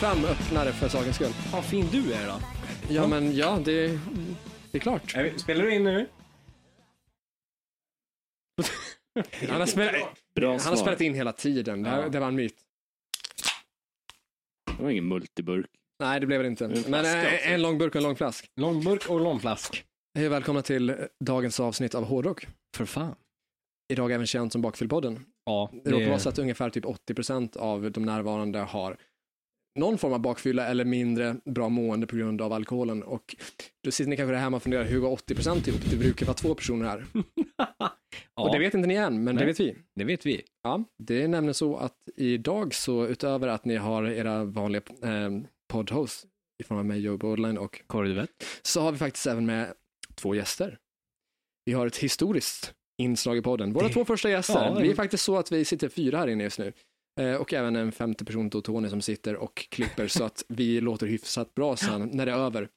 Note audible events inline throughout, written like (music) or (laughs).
fram öppnare för sakens skull. Vad fin du är då. Ja, men ja, det, det är klart. Spelar du in nu? (laughs) Han har, spelat, Bra han svar. har spelat in hela tiden. Det, här, Ja. det var en myt. Det var ingen multiburk. Nej, det blev det inte. En Men flaska eh, också. en lång burk och en lång flask. Långburk och långflask. Hej och välkomna till dagens avsnitt av Hårdrock. För fan. Idag även känd som Bakfyllpodden. Ja, Det råkar vara så att ungefär typ 80% av de närvarande har någon form av bakfylla eller mindre bra mående på grund av alkoholen. Och då sitter ni kanske där hemma och funderar, hur går 80% ihop? Det brukar vara två personer här. (laughs) ja, Och det vet inte ni än, men det Nej. vet vi. det vet vi. Ja, det är nämligen så att idag så utöver att ni har era vanliga eh, poddhosts i form av mig, Joe Borderline och Kåre, du vet. så har vi faktiskt även med två gäster. Vi har ett historiskt inslag i podden. Våra Det- två första gäster. Ja, det- Vi är faktiskt så att vi sitter fyra här inne just nu. Eh, Och även en femte person, då Tony, som sitter och klipper så att vi låter hyfsat bra sen när det är över.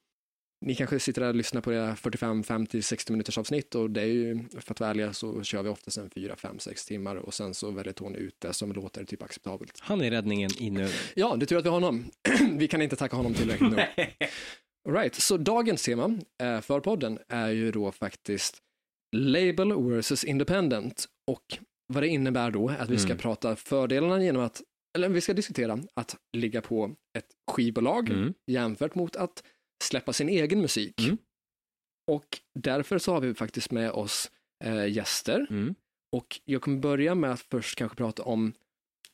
Ni kanske sitter där och lyssnar på det 45, 50, 60 minuters avsnitt och det är ju, för att vara ärliga, så kör vi oftast en 4, 5, 6 timmar och sen så väljer Tony ut det som låter typ acceptabelt. Han är räddningen i nöden. Ja, det är tur att vi har honom. (clears throat) vi kan inte tacka honom tillräckligt nog. All right, så dagens tema eh, för podden är ju då faktiskt label versus independent och vad det innebär då att vi ska Mm. prata fördelarna genom att, eller vi ska diskutera att ligga på ett skivbolag Mm. jämfört mot att släppa sin egen musik. Mm. Och därför så har vi faktiskt med oss eh, gäster Mm. och jag kommer börja med att först kanske prata om,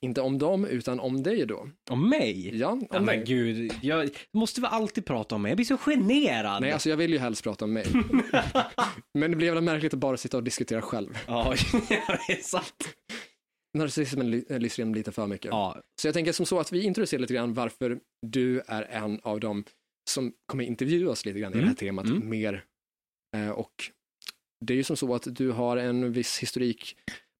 inte om dem, utan om dig då. Om mig? Ja, om Ja, dig. men gud, jag måste väl alltid prata om mig. Jag blir så generad. Nej, alltså jag vill ju helst prata om mig. (laughs) Men det blir jävla märkligt att bara sitta och diskutera själv. ja, (laughs) det är sant. Narcissismen ly- lyser in lite för mycket. Ja, Så jag tänker som så att vi introducerar lite grann varför du är en av dem som kommer intervjua oss lite grann i det här Mm, temat mm. mer. Eh, och det är ju som så att du har en viss historik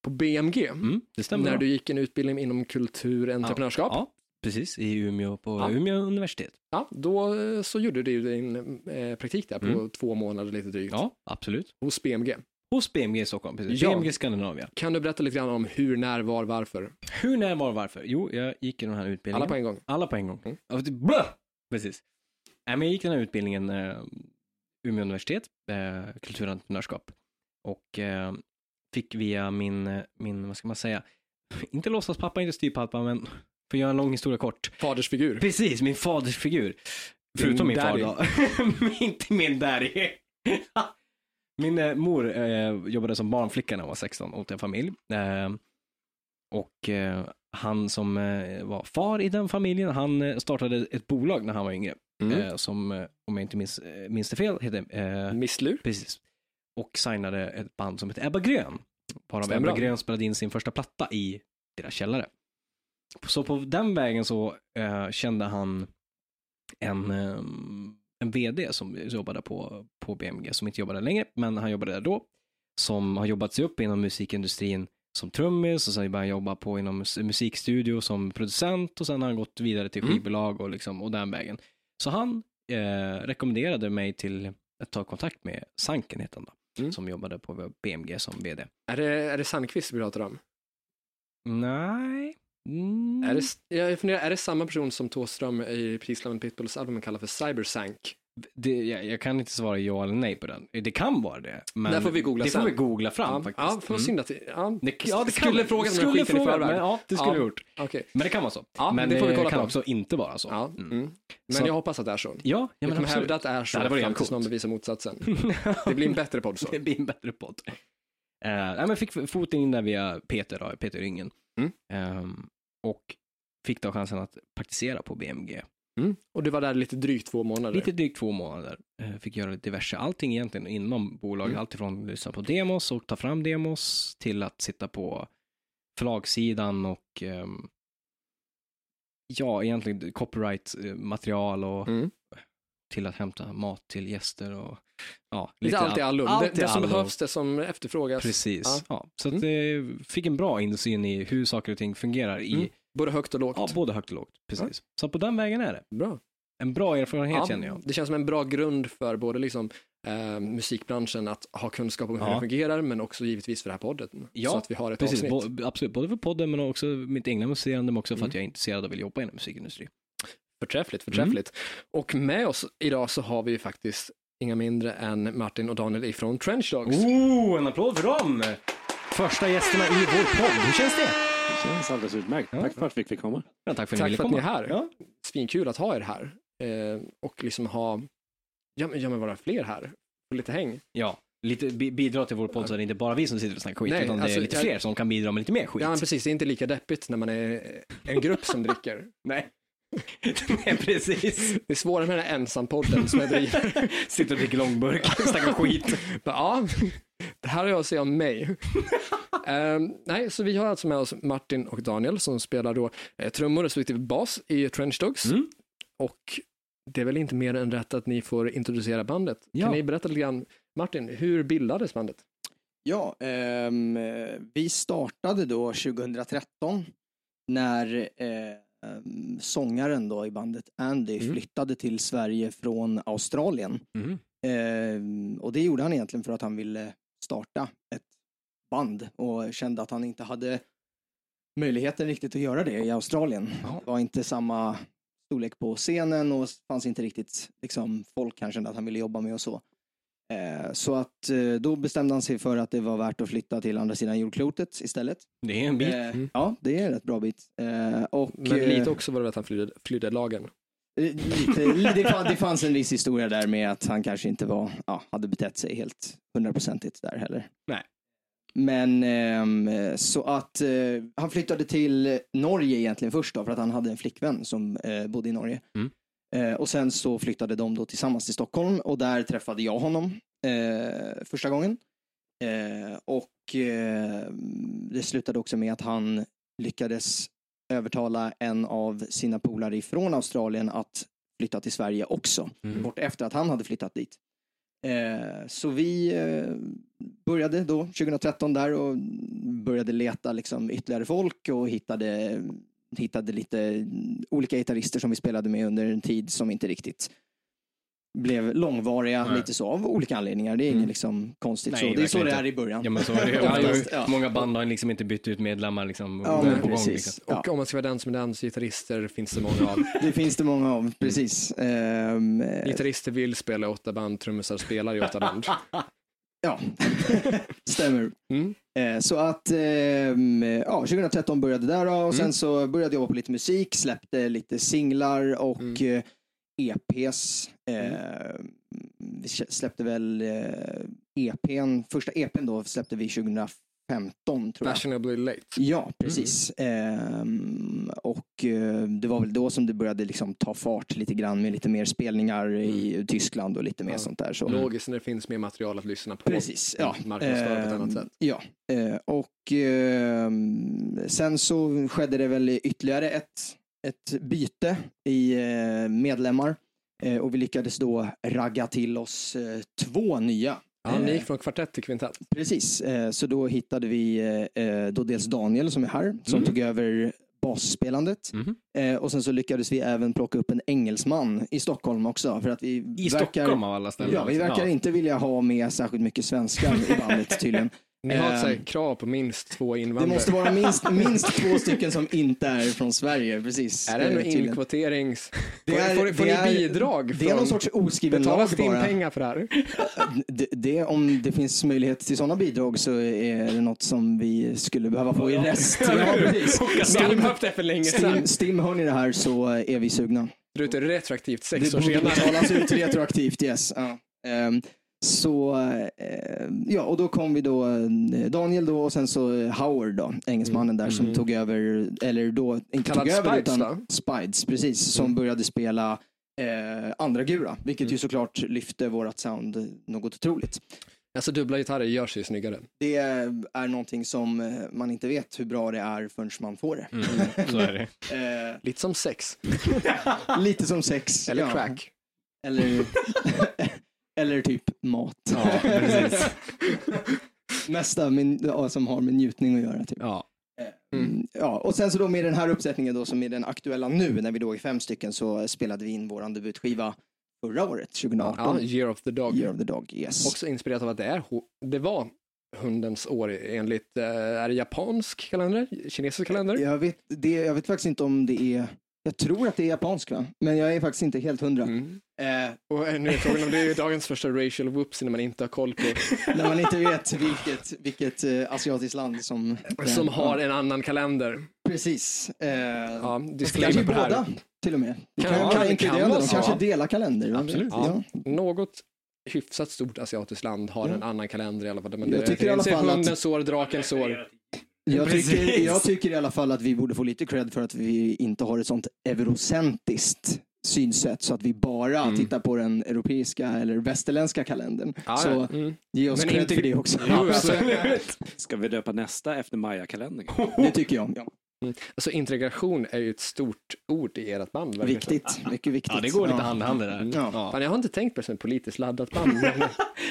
på BMG. mm. När du gick en utbildning inom kulturentreprenörskap. Ja. Ja, precis. I Umeå, på Ja. Umeå universitet. då eh, så gjorde du din eh, praktik där på Mm. två månader lite drygt. Ja, absolut. Hos BMG. Hos BMG i Stockholm, precis. Ja. BMG Skandinavia. Kan du berätta lite grann om hur, när, var, varför? Hur, när, var, varför? Jo, jag gick i den här utbildningen. Alla på en gång. Alla på en gång. Mm. Ja, det- Blö! Precis. Nej, men jag gick den här utbildningen, eh, Umeå universitet, eh, kulturentreprenörskap. Och eh, fick via min, eh, min, vad ska man säga, inte låtsaspappa, inte styvpappa, men för att göra en lång historia kort. Fadersfigur. Precis, min fadersfigur. Förutom min far daddy. då. (laughs) inte min daddy. (laughs) min eh, mor eh, jobbade som barnflicka när hon var 16 åt en familj. Eh, och eh, han som eh, var far i den familjen, han startade ett bolag när han var yngre. Mm. Som, om jag inte minns, minns det fel, hette eh, Misslur. Precis. Och signade ett band som heter Ebba Grön. Varav Ebba. Grön spelade in sin första platta i deras källare. Så på den vägen så eh, kände han en, eh, en vd som jobbade på, på BMG, som inte jobbade längre, men han jobbade där då. Som har jobbat sig upp inom musikindustrin som trummis och sen började han jobba på inom mus- musikstudio som producent och sen har han gått vidare till Mm. skivbolag och, liksom, och den vägen. Så han eh, rekommenderade mig till att ta kontakt med Sanken, heter han då, Mm. som jobbade på BMG som vd. Är det, är det Sandqvist vi pratar om? Nej. Mm. Är, det, jag funderar, är det samma person som Thåström i Prislaven Pitbulls album kallar för Cybersank? Det, jag, jag kan inte svara ja eller nej på den. Det kan vara det. Men Det får vi googla det får vi googla fram Ja, faktiskt. ja, för Mm. synd att ja, Det, ja, det skulle kan, fråga skulle skiten i fråga, förväg. men Ja, det skulle Ja. jag gjort. Okej. Men det kan vara så. Ja, men det får vi kolla kan på. också inte vara så. Ja, Mm. mm. Men Så- jag hoppas att det är så. Ja, ja jag men kommer absolut. hävda att det är så Det fram tills någon bevisar motsatsen. (laughs) Det blir en bättre podd så. det blir en bättre podd. Uh, nej, men fick foten in där via Peter, då, Peter Ringen. Mm. Ehm, och fick då chansen att praktisera på BMG. Mm. Och du var där lite drygt två månader. Lite drygt två månader. Eh, Fick göra lite diverse, allting egentligen inom bolaget. Mm. Alltifrån att lyssna på demos och ta fram demos till att sitta på förlagssidan och ehm, ja, egentligen copyright-material och Mm. till att hämta mat till gäster och ja, Lite allt i allo. allt Det, det som behövs, det som efterfrågas. Precis. Ja. Ja. Så att eh, fick en bra insyn i hur saker och ting fungerar i Mm. Både högt och lågt. ja, både högt och lågt. Precis. Så på den vägen är det. Bra. en bra erfarenhet Ja, känner jag. Det känns som en bra grund för både liksom, eh, musikbranschen att ha kunskap om hur Ja. det fungerar, men också givetvis för den här podden. Ja, så att vi har ett Precis, avsnitt. bo, absolut. Både för podden men också mitt egna museerande, men också för Mm. att jag är intresserad och vill jobba inom musikindustri. Förträffligt, Mm. förträffligt. Och med oss idag så har vi ju faktiskt inga mindre än Martin och Daniel ifrån Trench Dogs. Oh, en applåd för dem! Första gästerna i vår podd. Hur känns det? Det känns alldeles utmärkt. Tack för att vi fick komma. Ja, tack för att ni Tack ville för att ni är komma. här. Ja. Svinkul att ha er här. Eh, och liksom ha, ja men, ja men vara fler här. Få lite häng. ja, lite bi- bidra till vår podd så är det inte bara vi som sitter och snackar skit, Nej, utan det alltså, är lite jag- fler som kan bidra med lite mer skit. Ja men precis, det är inte lika deppigt när man är en grupp som (laughs) dricker. Nej. (laughs) Nej, precis. Det är svårare med den här ensampodden som jag driver. (laughs) Sitter och dricker långburk, snackar skit. Bara, ja, det här har jag att säga om mig. Ehm, nej, så vi har alltså med oss Martin och Daniel som spelar då eh, trummor respektive bas i Trench Dogs. Mm. Och det är väl inte mer än rätt att ni får introducera bandet. Ja. Kan ni berätta lite grann, Martin, hur bildades bandet? Ja, eh, vi startade då 2013 när eh, ehm, sångaren då i bandet Andy Mm. flyttade till Sverige från Australien. Mm. Ehm, och det gjorde han egentligen för att han ville starta ett band och kände att han inte hade möjligheten riktigt att göra det i Australien. Ja. Det var inte samma storlek på scenen och fanns inte riktigt liksom, folk han kände att han ville jobba med och så. Eh, så att eh, då bestämde han sig för att det var värt att flytta till andra sidan jordklotet istället. Det är en bit. Eh, Mm. Ja, det är en rätt bra bit. Eh, och, Men lite också var det att han flydde, flydde lagen. Lite, det, fann, det fanns en viss historia där med att han kanske inte var, ja, hade betett sig helt hundraprocentigt där heller. Nej. Men ehm, så att eh, han flyttade till Norge egentligen först då, för att han hade en flickvän som eh, bodde i Norge. Mm. Eh, och sen så flyttade de då tillsammans till Stockholm och där träffade jag honom eh, första gången. Eh, och eh, det slutade också med att han lyckades övertala en av sina polare ifrån Australien att flytta till Sverige också, Mm. bort efter att han hade flyttat dit. Eh, så vi började då 2013 där och började leta liksom ytterligare folk och hittade, hittade lite olika gitarrister som vi spelade med under en tid som inte riktigt blev långvariga, Nej. lite så, av olika anledningar. Det är inget Mm. liksom konstigt Nej, så. Det är så det inte. är i början. Ja men så är det ju (laughs) Ja, ofta. just, ja. Många band har liksom inte bytt ut medlemmar liksom Ja, men på gång. precis. Liksom. Ja. Och om man ska vara den som är dans, gitarrister finns det många av. (laughs) Det finns det många av, precis. Ehm, eh, Gitarrister vill spela i åtta band, trummisar spelar i åtta band. (laughs) Ja, stämmer. Mm. Eh, Så att, ehm, ja, 2013 började där och sen Mm. så började jag jobba på lite musik, släppte lite singlar och Mm. EPs. Eh, vi släppte väl eh, EPn, första EPn då släppte vi 2015 tror jag. Fashionably late. Ja, precis. Ehm, och eh, det var väl då som det började liksom ta fart lite grann med lite mer spelningar i Tyskland och lite mer Ja. sånt där. Så. Logiskt när det finns mer material att lyssna på. Precis, ja. Marknadsföra på ett annat Ehm, sätt. Ja, eh, och ehm, sen så skedde det väl ytterligare ett, ett byte i eh, medlemmar eh, och vi lyckades då ragga till oss två nya. Ja, ni Eh, gick från kvartett till kvintett. Precis, eh, så då hittade vi eh, eh, då dels Daniel som är här, som Mm. tog över basspelandet. Eh, och sen så lyckades vi även plocka upp en engelsman i Stockholm också. För att vi I Stockholm av alla ställen. Ja, vi verkar inte vilja ha med särskilt mycket svenskar i bandet tydligen. (laughs) Ni har ett så här Ehm, krav på minst två Det invandrare. måste vara minst, minst två stycken som inte är från Sverige, precis. Är det en tydligen. inkvoterings... Det är- får, får det ni är- bidrag Det är någon sorts oskriven lag Betalas det bara. pengar för det här? (laughs) Det, det, om det finns möjlighet till sådana bidrag så är det något som vi skulle behöva få i rest. (laughs) Ja, precis. Ni hade behövt det för länge sedan. Stim, Stim, hör ni det här så är vi sugna. Du vet, retroaktivt sex Det år senare. betalas ut (laughs) retroaktivt, yes. Ja. Ehm, så, eh, ja, och då kom vi då, eh, Daniel då och sen så eh, Howard då, engelsmannen där som Mm. tog över, eller då, inte Kallad tog över Spides, utan va? Spides, precis, som Mm. började spela eh, andra gura, vilket Mm. ju såklart lyfte vårat sound något otroligt. Alltså dubbla gitarrer gör sig snyggare. Det är någonting som eh, man inte vet hur bra det är förrän man får det. Mm, (laughs) så är det. (laughs) Eh, Lite som sex. (laughs) lite som sex. Eller ja. crack. Eller, eller typ mat. Ja, precis. (laughs) Mesta ja, som har med njutning att göra. Typ. Ja. Eh, Mm. Ja, och sen så då med den här uppsättningen då som är den aktuella nu, när vi då är fem stycken, så spelade vi in våran debutskiva förra året, 2018. Ja, Year of the Dog. Year of the Dog, yes. Också inspirerat av att det, är, det var hundens år enligt, eh, är det japansk kalender? Kinesisk kalender? Jag vet, det, jag vet faktiskt inte om det är, jag tror att det är japansk va? Men jag är faktiskt inte helt hundra. Mm. Eh, Och nu är frågan om det är dagens första racial whoops när man inte har koll på, (laughs) när man inte vet vilket, vilket eh, asiatiskt land som... som har ja, en annan kalender. Precis. Eh, Ja, Kanske disclaimer på det här. båda till och med. Kan- Kan, ja, kan, det kan så. kanske Ja. dela kalender. Absolut. Ja. Något hyfsat stort asiatiskt land har Ja. en annan kalender i alla fall. Men Jag det, tycker i alla det fall att- hundens år, drakens år. Jag, tycker, jag tycker i alla fall att vi borde få lite cred för att vi inte har ett sånt eurocentriskt synsätt så att vi bara Mm. tittar på den europeiska eller västerländska kalendern. Ja, så ja. Mm. ge oss Men cred inte- för det också. Jo, (laughs) alltså, Ska vi döpa nästa efter Maya-kalendern? Det tycker jag. Ja. Alltså integration är ju ett stort ord i ert band. som. Viktigt, mycket viktigt. Ja, det går lite hand i hand det där. Ja. Ja. Fan, jag har inte tänkt på det som ett politiskt laddat band. men- (laughs)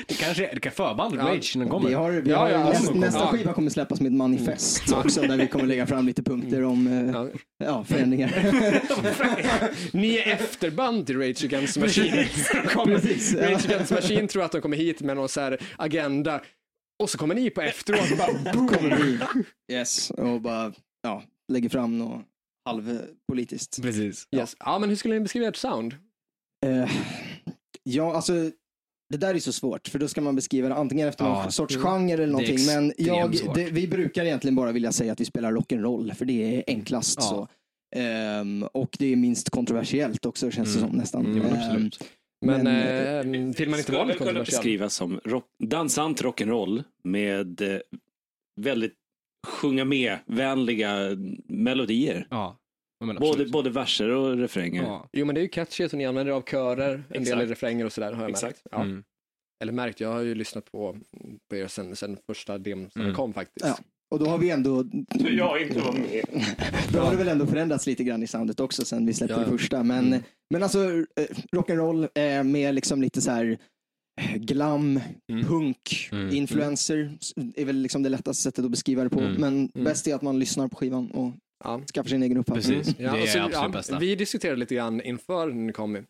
Det kanske är, det kan förbandet Ja. Rage när den kommer. Vi har, vi Ja, har, ja, nästa, alltså, nästa ja. skiva kommer släppas med ett manifest också där vi kommer lägga fram lite punkter om eh, Ja. ja, förändringar. (laughs) Ni är efterband till Rage Against the Machine. (laughs) Kommer- Precis, ja. Rage Against the Machine tror att de kommer hit med någon så här agenda och så kommer ni på efteråt och bara boom. kommer vi. Yes, och bara ja, lägger fram något halvpolitiskt. Precis. Yes. Ja, men hur skulle ni beskriva ert sound? Eh, ja, alltså det där är så svårt, för då ska man beskriva det antingen efter Ja. någon sorts genre eller någonting. Men jag, det, vi brukar egentligen bara vilja säga att vi spelar rock'n'roll, för det är enklast Ja. så. Ehm, och det är minst kontroversiellt också, känns det Mm. som nästan. Mm, absolut. Men, Men, eh, vill man inte vara lite Skulle kunna kontroversiell? beskrivas som rock, dansant rock'n'roll med eh, väldigt sjunga med-vänliga melodier. Ja. Men Både, både verser och refränger. Ja. Jo, men det är ju catchy och ni använder av körer, en del Exakt. i refränger och sådär har jag Exakt. märkt. Ja. Mm. Eller märkt, jag har ju lyssnat på, på er sen, sen första demon som Mm. kom faktiskt. Ja. Och då har vi ändå, Jag inte var med. (laughs) då har det väl ändå förändrats lite grann i soundet också sen vi släppte Ja, det första. Men, Mm. men alltså eh, rock'n'roll eh, med liksom lite så här glam, Mm. punk, Mm. influencer är väl liksom det lättaste sättet att beskriva det på. Mm. Men bäst är att man lyssnar på skivan och Ja. skaffar sin egen uppfattning. Precis. Ja, det är alltså, absolut ja, bästa. Vi diskuterade lite grann inför när ni kom, Mm.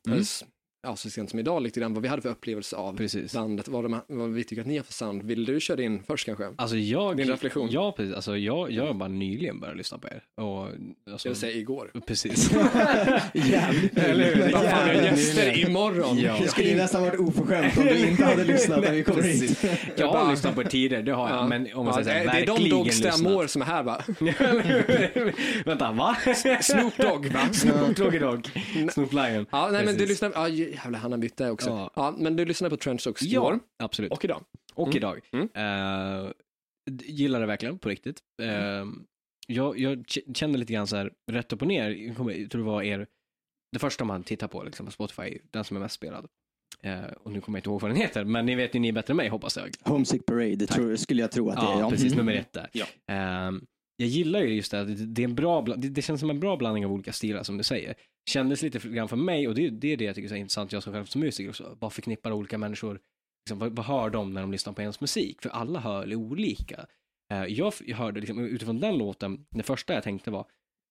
Ja, så sent som idag, lite grann vad vi hade för upplevelse av Precis. bandet, vad, de, vad vi tycker att ni har för sound. Vill du köra in först kanske? Alltså jag, Din reflektion. Ja, precis. Alltså jag, jag har bara nyligen börjat lyssna på er. Och, alltså, Jag vill säga igår. Precis. (laughs) Jävligt Eller hur? Vad fan, Jävligt. gäster imorgon? Ja. Det skulle ju nästan varit oförskämt om du inte hade lyssnat när vi kommer hit. Precis. Jag har lyssnat på det tidigare, det har jag. Ja. Men om man Ja, säger så det, här, det är de verkligen Dogs lyssnat. stämmor som är här va? (laughs) Vänta, va? Snoop Dogg va? Snoop Doggy Dogg. Snoop Lion. Ja, nej men du lyssnar, ja jävlar han har bytt det också. Ja. Ja. men du lyssnar på Trench Dogs Ja, igår absolut. och idag. Och Mm. idag. Mm. D- gillar det verkligen, på riktigt. Eh, jag, jag k- kände lite grann så här, rätt upp och ner, jag kommer- jag tror det var er, det första man tittar på liksom, på Spotify, den som är mest spelad. Eh, och nu kommer jag inte ihåg vad den heter, men ni vet ju ni är bättre än mig hoppas jag. Homesick Parade, det tror, skulle jag tro att det är. Ja, precis, Mm. nummer ett där. Ja. Ehm, jag gillar ju just det, att det, är en bra, det, det känns som en bra blandning av olika stilar som du säger. Kändes lite grann för mig, och det, det är det jag tycker är intressant, jag som själv som musiker också, vad förknippar olika människor, liksom, vad, vad hör de när de lyssnar på ens musik? För alla hör olika. Eh, jag, jag hörde liksom, utifrån den låten, det första jag tänkte var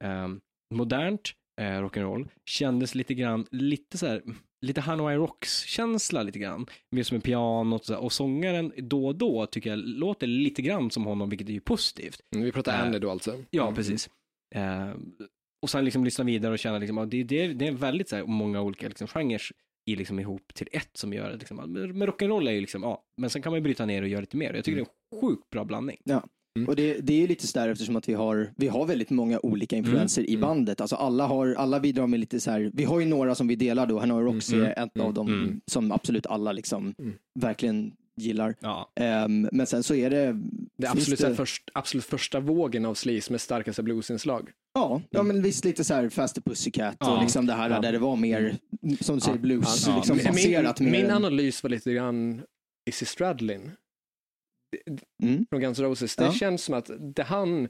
ehm, modernt, eh, rock'n'roll, kändes lite grann, lite så här, lite Hanoi Rocks-känsla lite grann. Mer som en pianot och, så och sångaren då och då tycker jag låter lite grann som honom, vilket är ju positivt. Mm, vi pratar Äh, Andy då alltså. Ja, Mm. precis. Eh, och sen liksom lyssna vidare och känna liksom, att det, det, det är väldigt så här, många olika liksom, genrer i liksom ihop till ett som gör det. Liksom, men rock'n'roll är ju liksom, ja, men sen kan man ju bryta ner och göra lite mer. Jag tycker det är en sjukt bra blandning. Mm. Och det, det är ju lite sådär eftersom att vi har, vi har väldigt många olika influenser i Mm. bandet. Alltså alla, har, alla bidrar med lite så här, vi har ju några som vi delar då, Hanoi Rocks Mm, är ett av dem mm. som absolut alla liksom Mm. verkligen gillar. Ja, Ehm, men sen så är det... Det absolut, det-. Först, absolut första vågen av sleaze med starkaste bluesinslag. Ja, ja men visst lite så här Faster Pussycat och Ja, liksom det här ja. där det var mer, som du säger, blues, liksom baserat min, min än- analys var lite grann Izzy Stradlin Mm. från Guns N' Roses. Det Ja. känns som att det han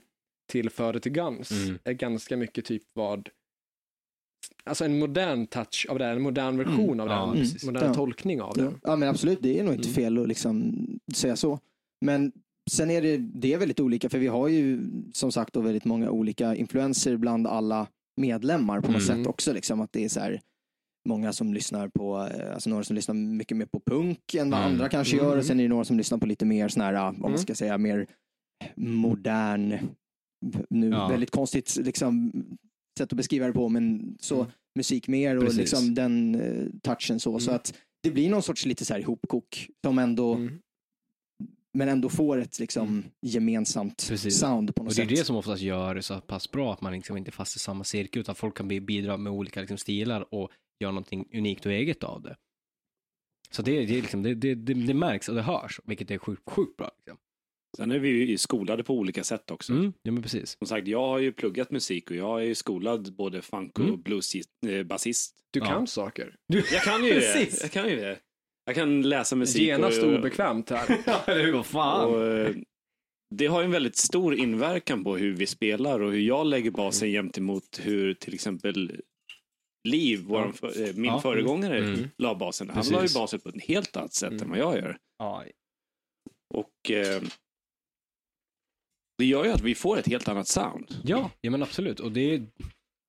tillförde till Guns Mm. är ganska mycket typ vad Alltså en modern touch av det, en modern version av det, Ja, en precis. modern tolkning av det. Ja, ja men absolut, det är nog inte Mm. fel att liksom säga så. Men sen är det, det är väldigt olika, för vi har ju som sagt då väldigt många olika influenser bland alla medlemmar på något Mm. sätt också. Liksom, att det är så här, många som lyssnar på, eh, alltså några som lyssnar mycket mer på punk än vad Mm. andra kanske Mm. gör. Och sen är det några som lyssnar på lite mer sån här, om man Mm. ska säga mer modern, nu Ja. väldigt konstigt liksom, sätt att beskriva det på, men så Mm. musik mer och Precis. liksom den eh, touchen så. Så Mm. att det blir någon sorts lite så här ihopkok som ändå, Mm. men ändå får ett liksom gemensamt Precis. sound på något Och det är sätt. det som oftast gör det så pass bra att man liksom inte är fast i samma cirkel utan folk kan bi- bidra med olika liksom, stilar och göra någonting unikt och eget av det. Så det, det, är liksom, det, det, det, det märks och det hörs, vilket är sjukt, sjukt bra. Liksom. Sen är vi ju skolade på olika sätt också. Mm, ja men precis. Som sagt, jag har ju pluggat musik och jag är ju skolad både funk och Mm. bluesbasist. Du Ja. kan saker. Jag kan ju det. Precis. Jag kan ju det. Jag kan läsa musik. Genast och, obekvämt här. (laughs) Ja, eller hur? Vad fan? och, eh, det har ju en väldigt stor inverkan på hur vi spelar och hur jag lägger basen jämt emot hur till exempel Liv, våran för, eh, min Ja. föregångare, Mm. la basen. Han Precis. la ju basen på ett helt annat sätt Mm. än vad jag gör. Ja, Och eh, det gör ju att vi får ett helt annat sound. ja, ja men absolut. Och det,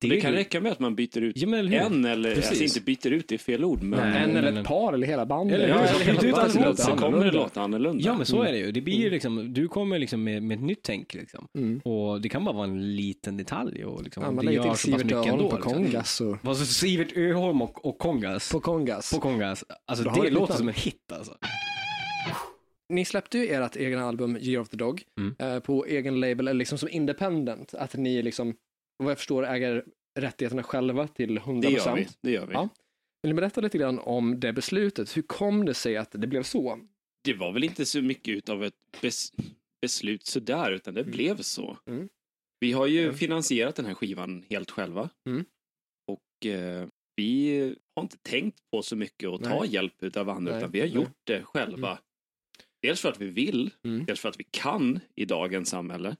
det, Det, kan ju- räcka med att man byter ut Ja, eller en eller, Precis. alltså inte byter ut, det är fel ord, men Nej. En eller ett par eller hela bandet. Eller? Ja, Ja, eller helt utan utan låta så kommer det låta annorlunda. Ja men så Mm. är det ju. Det blir ju liksom, du kommer liksom med, med ett nytt tänk liksom. Mm. Och det kan bara vara en liten detalj och liksom, Ja, man det gör så pass mycket Öholm ändå. på liksom. kongas och... Vad så Sivert Öholm och, och Kongas. På kongas. På Kongas. Alltså det låter som en hit alltså. Ni släppte ju ert egna album Year of the Dog Mm. eh, på egen label, eller liksom som independent. Att ni liksom, vad jag förstår, äger rättigheterna själva till 100%. det gör vi. Det gör vi. Ja. Vill ni berätta lite grann om det beslutet? Hur kom det sig att det blev så? Det var väl inte så mycket utav ett bes beslut sådär, utan det Mm. blev så. Mm. Vi har ju Mm. finansierat den här skivan helt själva. Mm. Och eh, vi har inte tänkt på så mycket att ta Nej. hjälp utav andra, Nej. utan vi har Nej. gjort det själva. Dels för att vi vill, Mm. dels för att vi kan i dagens samhälle.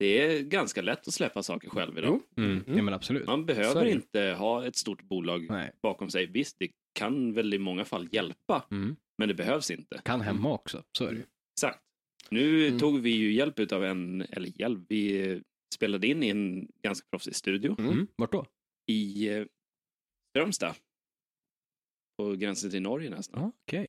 Det är ganska lätt att släppa saker själv idag. Mm. Mm. Ja men absolut. Man behöver inte ha ett stort bolag Nej. bakom sig. Visst, det kan väl i många fall hjälpa, Mm. men det behövs inte. Kan hemma också, så är det ju. Exakt. Nu Mm. tog vi ju hjälp utav en, eller hjälp, vi eh, spelade in i en ganska proffsig studio Mm. Mm. Vart då? i eh, Strömstad. På gränsen till Norge nästan. Ja, okej.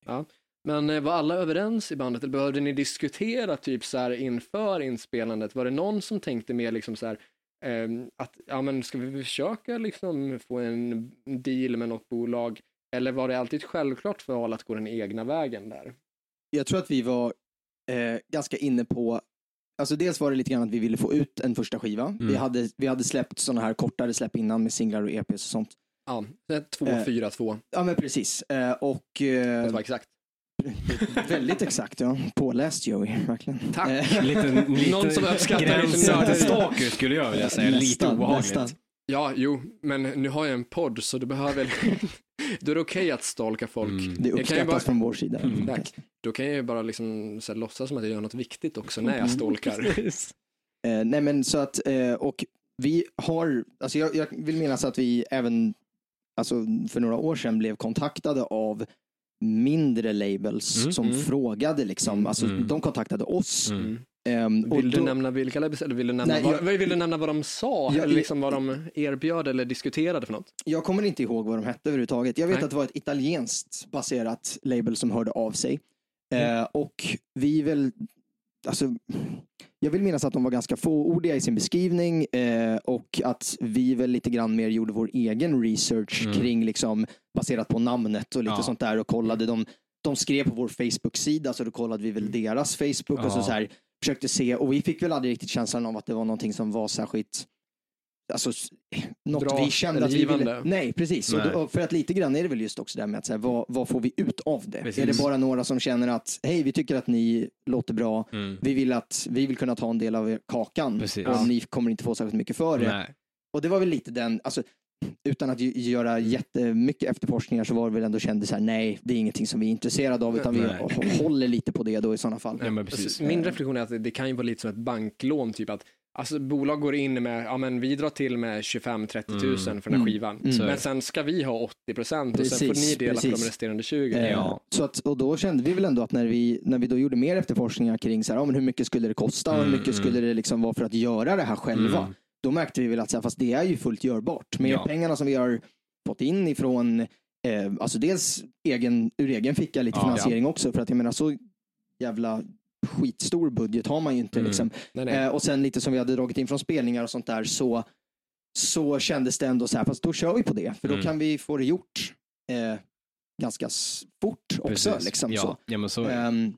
Men eh, var alla överens i bandet eller behövde ni diskutera typ så här inför inspelandet? Var det någon som tänkte mer liksom så här ehm, att ja men ska vi försöka liksom få en deal med något bolag? Eller var det alltid ett självklart för val att gå den egna vägen där? Jag tror att vi var eh, ganska inne på, alltså dels var det lite grann att vi ville få ut en första skiva. Vi, hade, vi hade släppt sådana här kortare släpp innan med singlar och EPs och sånt. Ja, det är två, Eh, fyra, två. Ja men precis. Eh, och Det eh, var exakt. Väldigt exakt, ja. Påläst Joey, verkligen. Tack. Eh, Lite, lite Någon som uppskattar lite stalker skulle jag vilja säga. lite nästan, obehagligt. nästan. Ja, jo, men nu har jag en podd så du behöver... (laughs) Då är det okej att stalka folk. Mm. Det Jag kan ju uppskattas bara- från vår sida. Mm. Tack. Då kan jag ju bara liksom så här, låtsas som att jag gör något viktigt också när jag Mm. stalkar. (laughs) Eh, nej men så att, eh, och vi har, alltså jag, jag vill minnas att vi även, alltså för några år sedan blev kontaktade av mindre labels Mm, som mm. frågade liksom, alltså Mm. de kontaktade oss. Mm. Mm. Och Vill du då- nämna vilka labels eller vill du nämna, Nej, vad, jag- vill du nämna vad de sa? Jag- eller liksom vad de erbjöd eller diskuterade för något? Jag kommer inte ihåg vad de hette överhuvudtaget. Jag vet Nej. att det var ett italienskt baserat label som hörde av sig. Mm. Eh, och vi väl, alltså, jag vill minnas att de var ganska fåordiga i sin beskrivning eh, och att vi väl lite grann mer gjorde vår egen research Mm. kring, liksom, baserat på namnet och lite Ja. sånt där och kollade. De, de skrev på vår Facebook-sida så då kollade vi väl deras Facebook och så, Ja. så här, försökte se och vi fick väl aldrig riktigt känslan av att det var någonting som var särskilt Alltså, något Bra vi kände att vi ville. Nej, precis. Nej. då, för att lite grann är det väl just också det här med att så här, vad, vad får vi ut av det? Precis. Är det bara några som känner att hej, vi tycker att ni låter bra. Mm. Vi vill att vi vill kunna ta en del av er kakan Precis. och Ja. ni kommer inte få särskilt mycket för det. Nej. Och det var väl lite den, alltså, utan att göra jättemycket efterforskningar så var det väl ändå kände så här, nej, det är ingenting som vi är intresserade av, utan vi Nej. håller lite på det då i sådana fall. Nej, men precis. Alltså, min reflektion är att det, det kan ju vara lite som ett banklån, typ att Alltså bolag går in med, ja men vi drar till med 25-30 tusen för den här Mm. skivan. Mm. Men sen ska vi ha 80 procent och sen får Precis, ni dela på de precis. resterande 20. Eh, Ja. Så att, och då kände vi väl ändå att när vi, när vi då gjorde mer efterforskningar kring så här, ja, men hur mycket skulle det kosta och hur Mm, mycket mm. skulle det liksom vara för att göra det här själva. Mm. Då märkte vi väl att så här, fast det är ju fullt görbart. Med Ja. pengarna som vi har fått in ifrån, eh, alltså dels egen, ur egen ficka lite Ja. finansiering också. För att jag menar så jävla skitstor budget har man ju inte. Mm. Liksom. Nej, nej. Eh, och sen lite som vi hade dragit in från spelningar och sånt där så, så kändes det ändå så här, fast då kör vi på det. För då Mm. kan vi få det gjort eh, ganska fort också. Precis. Liksom, ja. så. ja, men så. Ehm,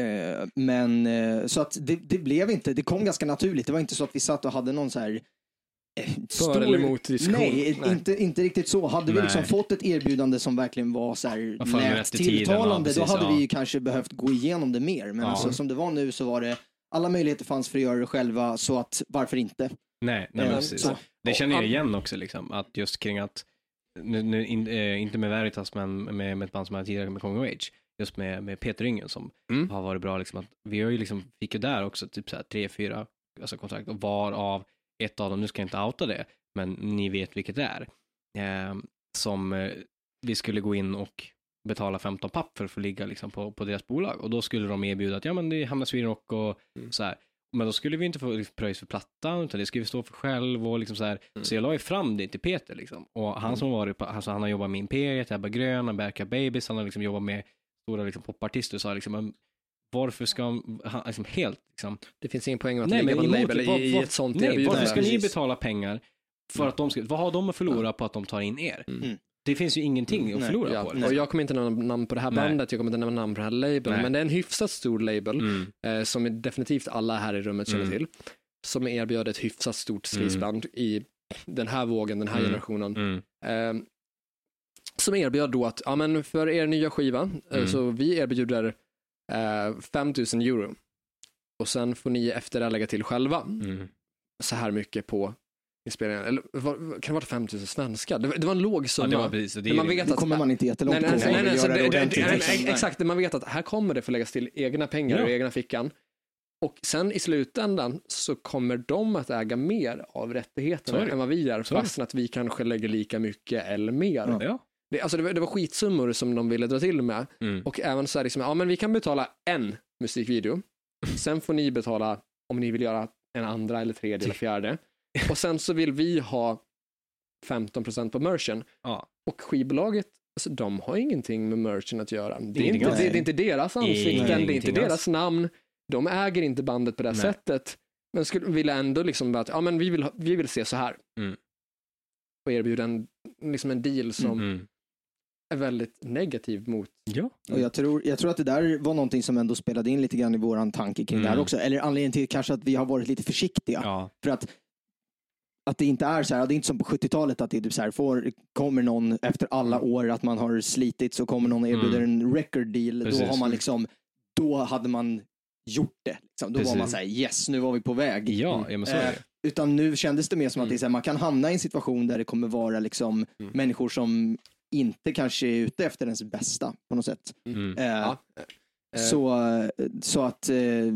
eh, men eh, så att det, det blev inte, det kom ganska naturligt. Det var inte så att vi satt och hade någon så här För eller emot diskussion. Nej, Inte, inte riktigt så. Hade vi Nej. liksom fått ett erbjudande som verkligen var så här ja, tilltalande, då hade ja. vi ju kanske behövt gå igenom det mer. Men Ja. alltså, som det var nu så var det alla möjligheter fanns för att göra det själva, så att varför inte? Nej, nej men precis. så. Det känner jag Ja. igen också, liksom, att just kring att, nu, nu, in, eh, inte med Veritas, men med, med ett band som jag tidigare med Coming of Age, just med, med Peter Yngen som Mm. har varit bra, liksom, att vi har ju liksom, fick ju där också typ så här tre, fyra alltså kontrakt, och varav ett av dem, nu ska jag inte outa det, men ni vet vilket det är, eh, som eh, vi skulle gå in och betala 15 papp för att få ligga liksom, på, på deras bolag, och då skulle de erbjuda att ja men det är Hamna Sweden Rock och Mm. så här. Men då skulle vi inte få liksom, pröjs för plattan, utan det skulle vi stå för själv och liksom så här. Mm. Så jag la ju fram det till Peter liksom. Och han som varit på, alltså han har jobbat med Imperiet, Ebba Grön, han Berka Babies, han har liksom jobbat med stora liksom, popartister och sa liksom, varför ska han, han liksom helt liksom, Det finns ingen poäng med att Nej, ligga på label det. I, i ett sånt nej, erbjudande. varför ska ni betala pengar för att de ska, vad har de att förlora på att de tar in er? Mm. Det finns ju ingenting att Nej, förlora Ja, på. och Liksom. jag kommer inte nämna namn på det här Nej. bandet, jag kommer inte nämna namn på den här labeln, Nej. men det är en hyfsat stor label Mm. eh, som definitivt alla här i rummet känner Mm. till, som erbjöd ett hyfsat stort sleazeband i den här vågen, den här Mm. generationen. Mm. Eh, som erbjöd då att, ja men för er nya skiva, eh, Mm. så vi erbjuder eh, 5000 euro. Och sen får ni efter det lägga till själva Mm. så här mycket på inspelningen. Eller vad- kan det vara 5000 svenska? Det var, det var en låg Ja, summa. det var precis, det man vet att kommer man inte jättelångt Nej, nej, nej, nej, ordentligt. det, liksom. exakt, man vet att här kommer det få läggas till egna pengar Ja. egna fickan. Och sen i slutändan så kommer de att äga mer av rättigheterna än vad vi gör, fastän att vi kanske lägger lika mycket eller mer. Ja. Det, alltså det, var, det var skitsummor som de ville dra till med. Mm. Och även så här, liksom, ja men vi kan betala en musikvideo. Sen får ni betala om ni vill göra en andra eller tredje eller fjärde. Och sen så vill vi ha 15% på merchen. Ja. Och skivbolaget, alltså, de har ingenting med merchen att göra. Det är, inte, det, är inte deras ansikten, det är inte deras namn. De äger inte bandet på det Nej. sättet. Men skulle vilja ändå liksom att, ja men vi vill, vi vill se så här. Mm. Och erbjuda en, liksom en deal som Mm. Är väldigt negativ mot Ja. Och jag, tror, jag tror att det där var någonting som ändå spelade in lite grann i våran tanke kring det här Mm. också. Eller anledningen till kanske att vi har varit lite försiktiga. Ja. För att, att det inte är så här, det är inte som på 70-talet att det är typ så här, får, kommer någon efter alla år att man har slitit så kommer någon och erbjuder en record deal. Precis. Då har man liksom, då hade man gjort det. Liksom. Då var Precis. man så här, yes, nu var vi på väg. Ja, ja, men så är Eh, det. Utan nu kändes det mer som att det är så här, man kan hamna i en situation där det kommer vara liksom Mm. människor som inte kanske är ute efter ens bästa på något sätt. Mm. Eh, Ja. Eh, så, så att eh,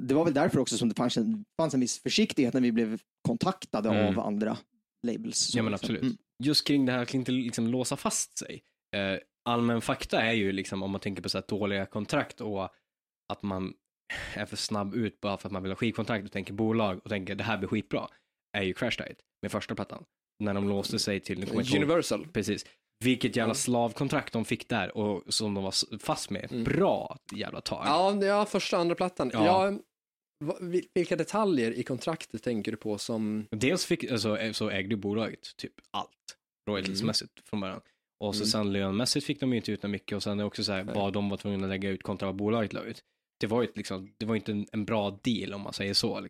det var väl därför också som det fanns en, fanns en viss försiktighet när vi blev kontaktade Mm. av andra labels. Ja men liksom. absolut. Mm. Just kring det här kring inte liksom låsa fast sig. Eh, allmän fakta är ju liksom om man tänker på så här dåliga kontrakt och att man är för snabb ut bara för att man vill ha skivkontrakt och tänker bolag och tänker det här blir skitbra. Är ju Crash Diet med första plattan. När de låste sig till, inte ihåg- Universal. precis. Vilket jävla Ja. slavkontrakt de fick där och som de var fast med. Mm. Bra jävla tag. Ja, ja, första och andra plattan. Ja. Ja. va- vil- vilka detaljer i kontraktet tänker du på som... Dels fick, alltså, så ägde bolaget typ allt royaltiesmässigt från början. Och så Mm. sen lönmässigt fick de ju inte ut något mycket och sen är också så här, Nej. vad de var tvungna att lägga ut kontra vad bolaget la ut. Det var ju liksom, det var inte en, en bra deal om man säger så.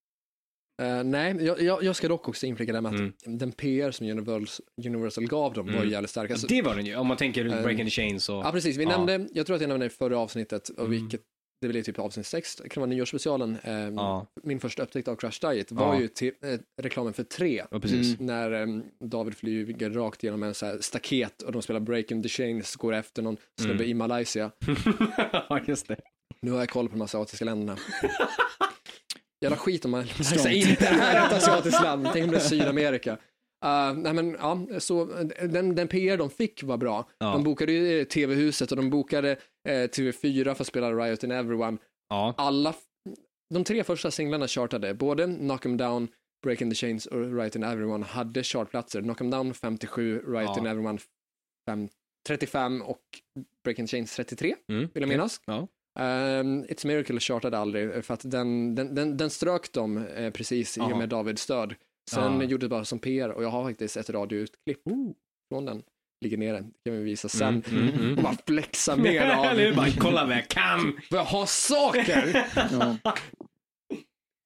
Eh, nej, jag, jag, jag ska dock också inflika det med att Mm. den PR som Universal, Universal gav dem var Mm. jävligt stark. Alltså, det var den ju, om man tänker Ehm, Breaking the Chains och... ja, precis. Vi Ja. nämnde, jag tror att jag nämnde det i förra avsnittet, och Mm. vilket det blir typ avsnitt 6, det kan vara nyårsspecialen. Eh, Ja, Min första upptäckt av Crash Diet var Ja. ju till, eh, reklamen för tre. ja, precis. När eh, David flyger rakt genom en så här staket och de spelar Breaking the Chains, går efter någon snubbe Mm. i Malaysia. (laughs) ja, just det. Nu har jag koll på de asiatiska länderna. (laughs) Jävla skit om man läser inte är (laughs) ett asiatiskt land. Tänk om det är Sydamerika. Uh, nej men ja, så den, den PR de fick var bra. Ja. De bokade ju TV-huset och de bokade eh, TV4 för att spela Riot in Everyone. Ja. Alla, de tre första singlarna chartade, både Knock 'em Down, Break in the Chains och Riot in Everyone hade chartplatser. Knock 'em Down 57, Riot Ja. in Everyone 5, 35 och Break in the Chains 33, Mm. vill jag minnas. Ja. Um, It's a Miracle chartade aldrig för att den, den, den, den strök dem eh, precis i och med Davids död. Sen Ja. gjorde det bara som PR och jag har faktiskt ett radioutklipp från den. Ligger nere, det kan vi visa sen. Mm, mm, mm. Och bara flexa mer Eller (laughs) av bara kolla vad jag kan. (laughs) vad jag har saker. (laughs) Ja.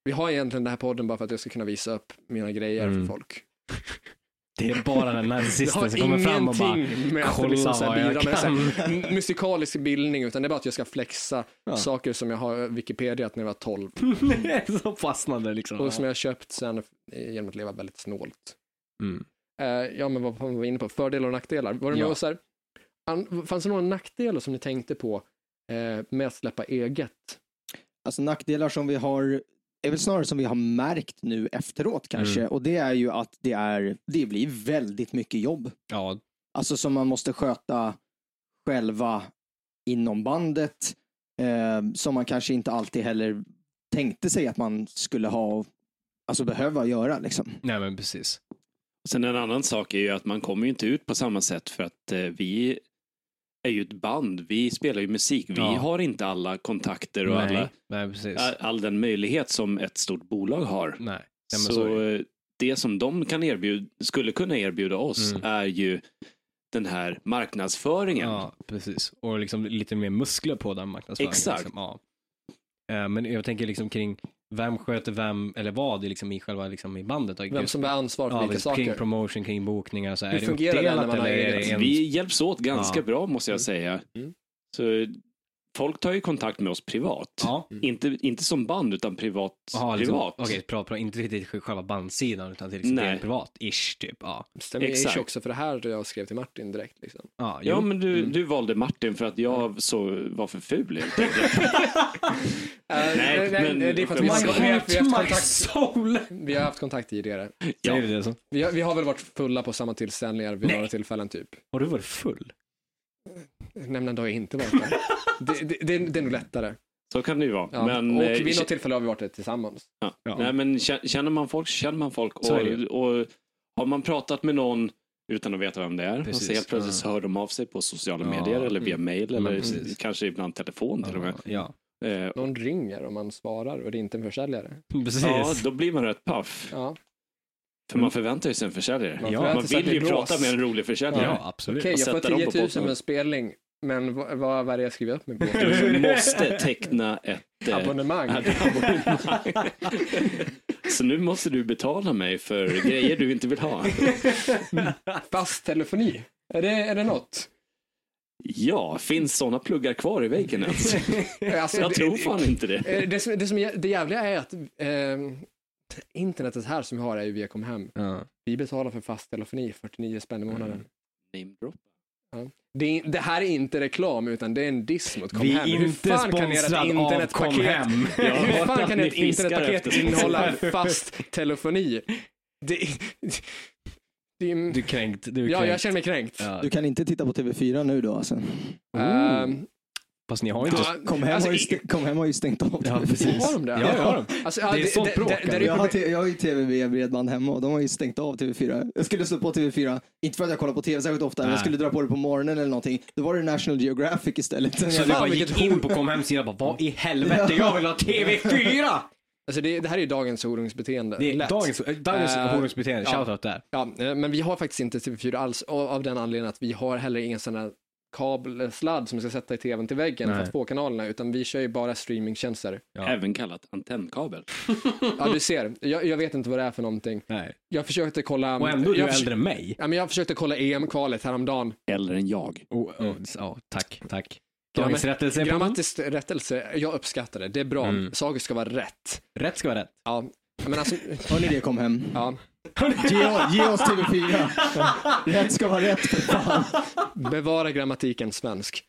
Vi har egentligen den här podden bara för att jag ska kunna visa upp mina grejer Mm. för folk. Det är bara den narcissisten (laughs) har som kommer fram och bara ingenting med att kolla liksom vad jag med kan. m- musikalisk bildning utan det är bara att jag ska flexa Ja. saker som jag har Wikipediat när jag var 12 (laughs) så fastnade liksom. och som jag har köpt sen eh, genom att leva väldigt snålt. Mm. Eh, ja, men vad var vi inne på? Fördelar och nackdelar. Var det Ja. något så här, an, fanns det några nackdelar som ni tänkte på eh, med att släppa eget? Alltså nackdelar som vi har, är väl snarare som vi har märkt nu efteråt kanske. Mm. Och det är ju att det, är, det blir väldigt mycket jobb. Ja, Alltså som man måste sköta själva inom bandet. Eh, som man kanske inte alltid heller tänkte sig att man skulle ha, alltså behöva göra liksom. nej men precis. Sen en annan sak är ju att man kommer ju inte ut på samma sätt för att eh, vi är ju ett band. Vi spelar ju musik. Vi Ja. har inte alla kontakter och nej, alla, nej, all, all den möjlighet som ett stort bolag har. nej. men så det. eh, det som de kan erbjuda, skulle kunna erbjuda oss Mm. är ju den här marknadsföringen. Ja, precis. Och liksom lite mer muskler på den marknadsföringen. Exakt. Liksom. Ja. Eh, Men jag tänker liksom kring vem sköter vem, eller vad, liksom i själva liksom i bandet. Vem som är ansvarig för ja, vilka visst, Kring saker? promotion, kring bokningar. Så Hur är det fungerar det när uppdelat man har eget? det en... Vi hjälps åt ganska Ja. bra måste jag säga. Mm. Så folk tar ju kontakt med oss privat. Ja, Inte, inte som band utan privat. Aha, liksom, privat. Okej, privat, privat. Inte riktigt själva bandsidan utan till till privat-ish typ. Ja, Stämmer Exakt. Exakt. också för det här jag skrev till Martin direkt. Liksom. ja, Ja, jo. men du, Mm. du valde Martin för att jag så var för ful helt enkelt. (laughs) (laughs) nej, Nej, men- det är för att vi har, My vi, har, vi, har haft kontakt, soul! vi har haft kontakt tidigare. Ja. Vi har, vi har väl varit fulla på samma tillställningar vid Nej. några tillfällen typ. Har du varit full? Nämnande har jag inte varit där. det, det, det, det är nog lättare. Så kan det ju vara. Ja. Men, och eh, vid kä- något tillfälle har vi varit där tillsammans. ja. Ja. Nej, men kä- känner man folk så känner man folk. Och, och har man pratat med någon utan att veta vem det är och Precis. så helt plötsligt Ja. så hör de av sig på sociala Ja. medier eller via Mm. mail eller precis. kanske ibland telefon till och med. Ja, Eh, Någon ringer och man svarar och det är inte en försäljare. precis. ja, då blir man rätt paff. Ja, För man förväntar ju sig en försäljare. man Man vill ju prata med en rolig försäljare. Ja, absolut. Okej, jag får sätta dem 10 på 000 potten. med en spelning, men vad, vad är det jag skriver upp mig på? Du måste teckna ett eh, Abonnemang. abonnemang. (laughs) Så nu måste du betala mig för grejer du inte vill ha. Fast telefoni. Är det, är det något? Ja, finns sådana pluggar kvar i väggen ens? (laughs) Alltså, Jag det- tror fan inte det. Eh, Det som, det, som, är- det jävliga är att eh, internetet här som vi har är ju via Comhem. Ja. Vi betalar för fast telefoni 49 spänn i månaden. Mm. Name drop. Det, är, det här är inte reklam utan det är en diss mot Vi Comhem. är Hur inte fan kan ert internetpaket- har (laughs) Hur fan kan ett internetpaket innehålla (laughs) fast telefoni? Det, det är, Du är kränkt. Du är ja, kränkt. jag känner mig kränkt. Ja. Du kan inte titta på TV4 nu då alltså. Ehm, Fast ni har inte... ja, Kom hem, alltså, har, ju i- st- kom hem har ju stängt av Ja, TV4. precis. Har de det? Ja, det de. Alltså, ja, Det är sånt bråk. Jag har, jag har ju tv via bredband hemma och de har ju stängt av TV4. Jag skulle slå på TV4, inte för att jag kollar på TV särskilt ofta, men jag skulle dra på det på morgonen eller någonting. Då var det National Geographic istället. Så du Fan, bara gick in på Comhems sida och bara, vad i helvete, jag vill ha TV4! Alltså det, det här är ju dagens horungsbeteende. Det är Lätt. dagens, dagens honungsbeteende, ja. shoutout där. Ja, eh, men vi har faktiskt inte TV4 alls av av den anledningen att vi har heller ingen sån här kabelsladd som vi ska sätta i tvn till väggen för Nej. att få kanalerna, utan vi kör ju bara streamingtjänster. Ja. Även kallat antennkabel. (laughs) Ja, du ser. Jag, jag vet inte vad det är för någonting. Nej. Jag försökte kolla... Och ändå är du äldre än mig. ja, men jag försökte kolla EM-kvalet häromdagen. Eller än jag. Oh, oh, ja, tack, tack. Gramm- Dagens rättelse på Grammatisk rättelse, jag uppskattar det. Det är bra. Mm. Saker ska vara rätt. Rätt ska vara rätt. Ja, men alltså... Hör ni det, kom hem? Ja, Ge, ge oss TV4. Rätt ska vara rätt för fan. bevara grammatiken svensk.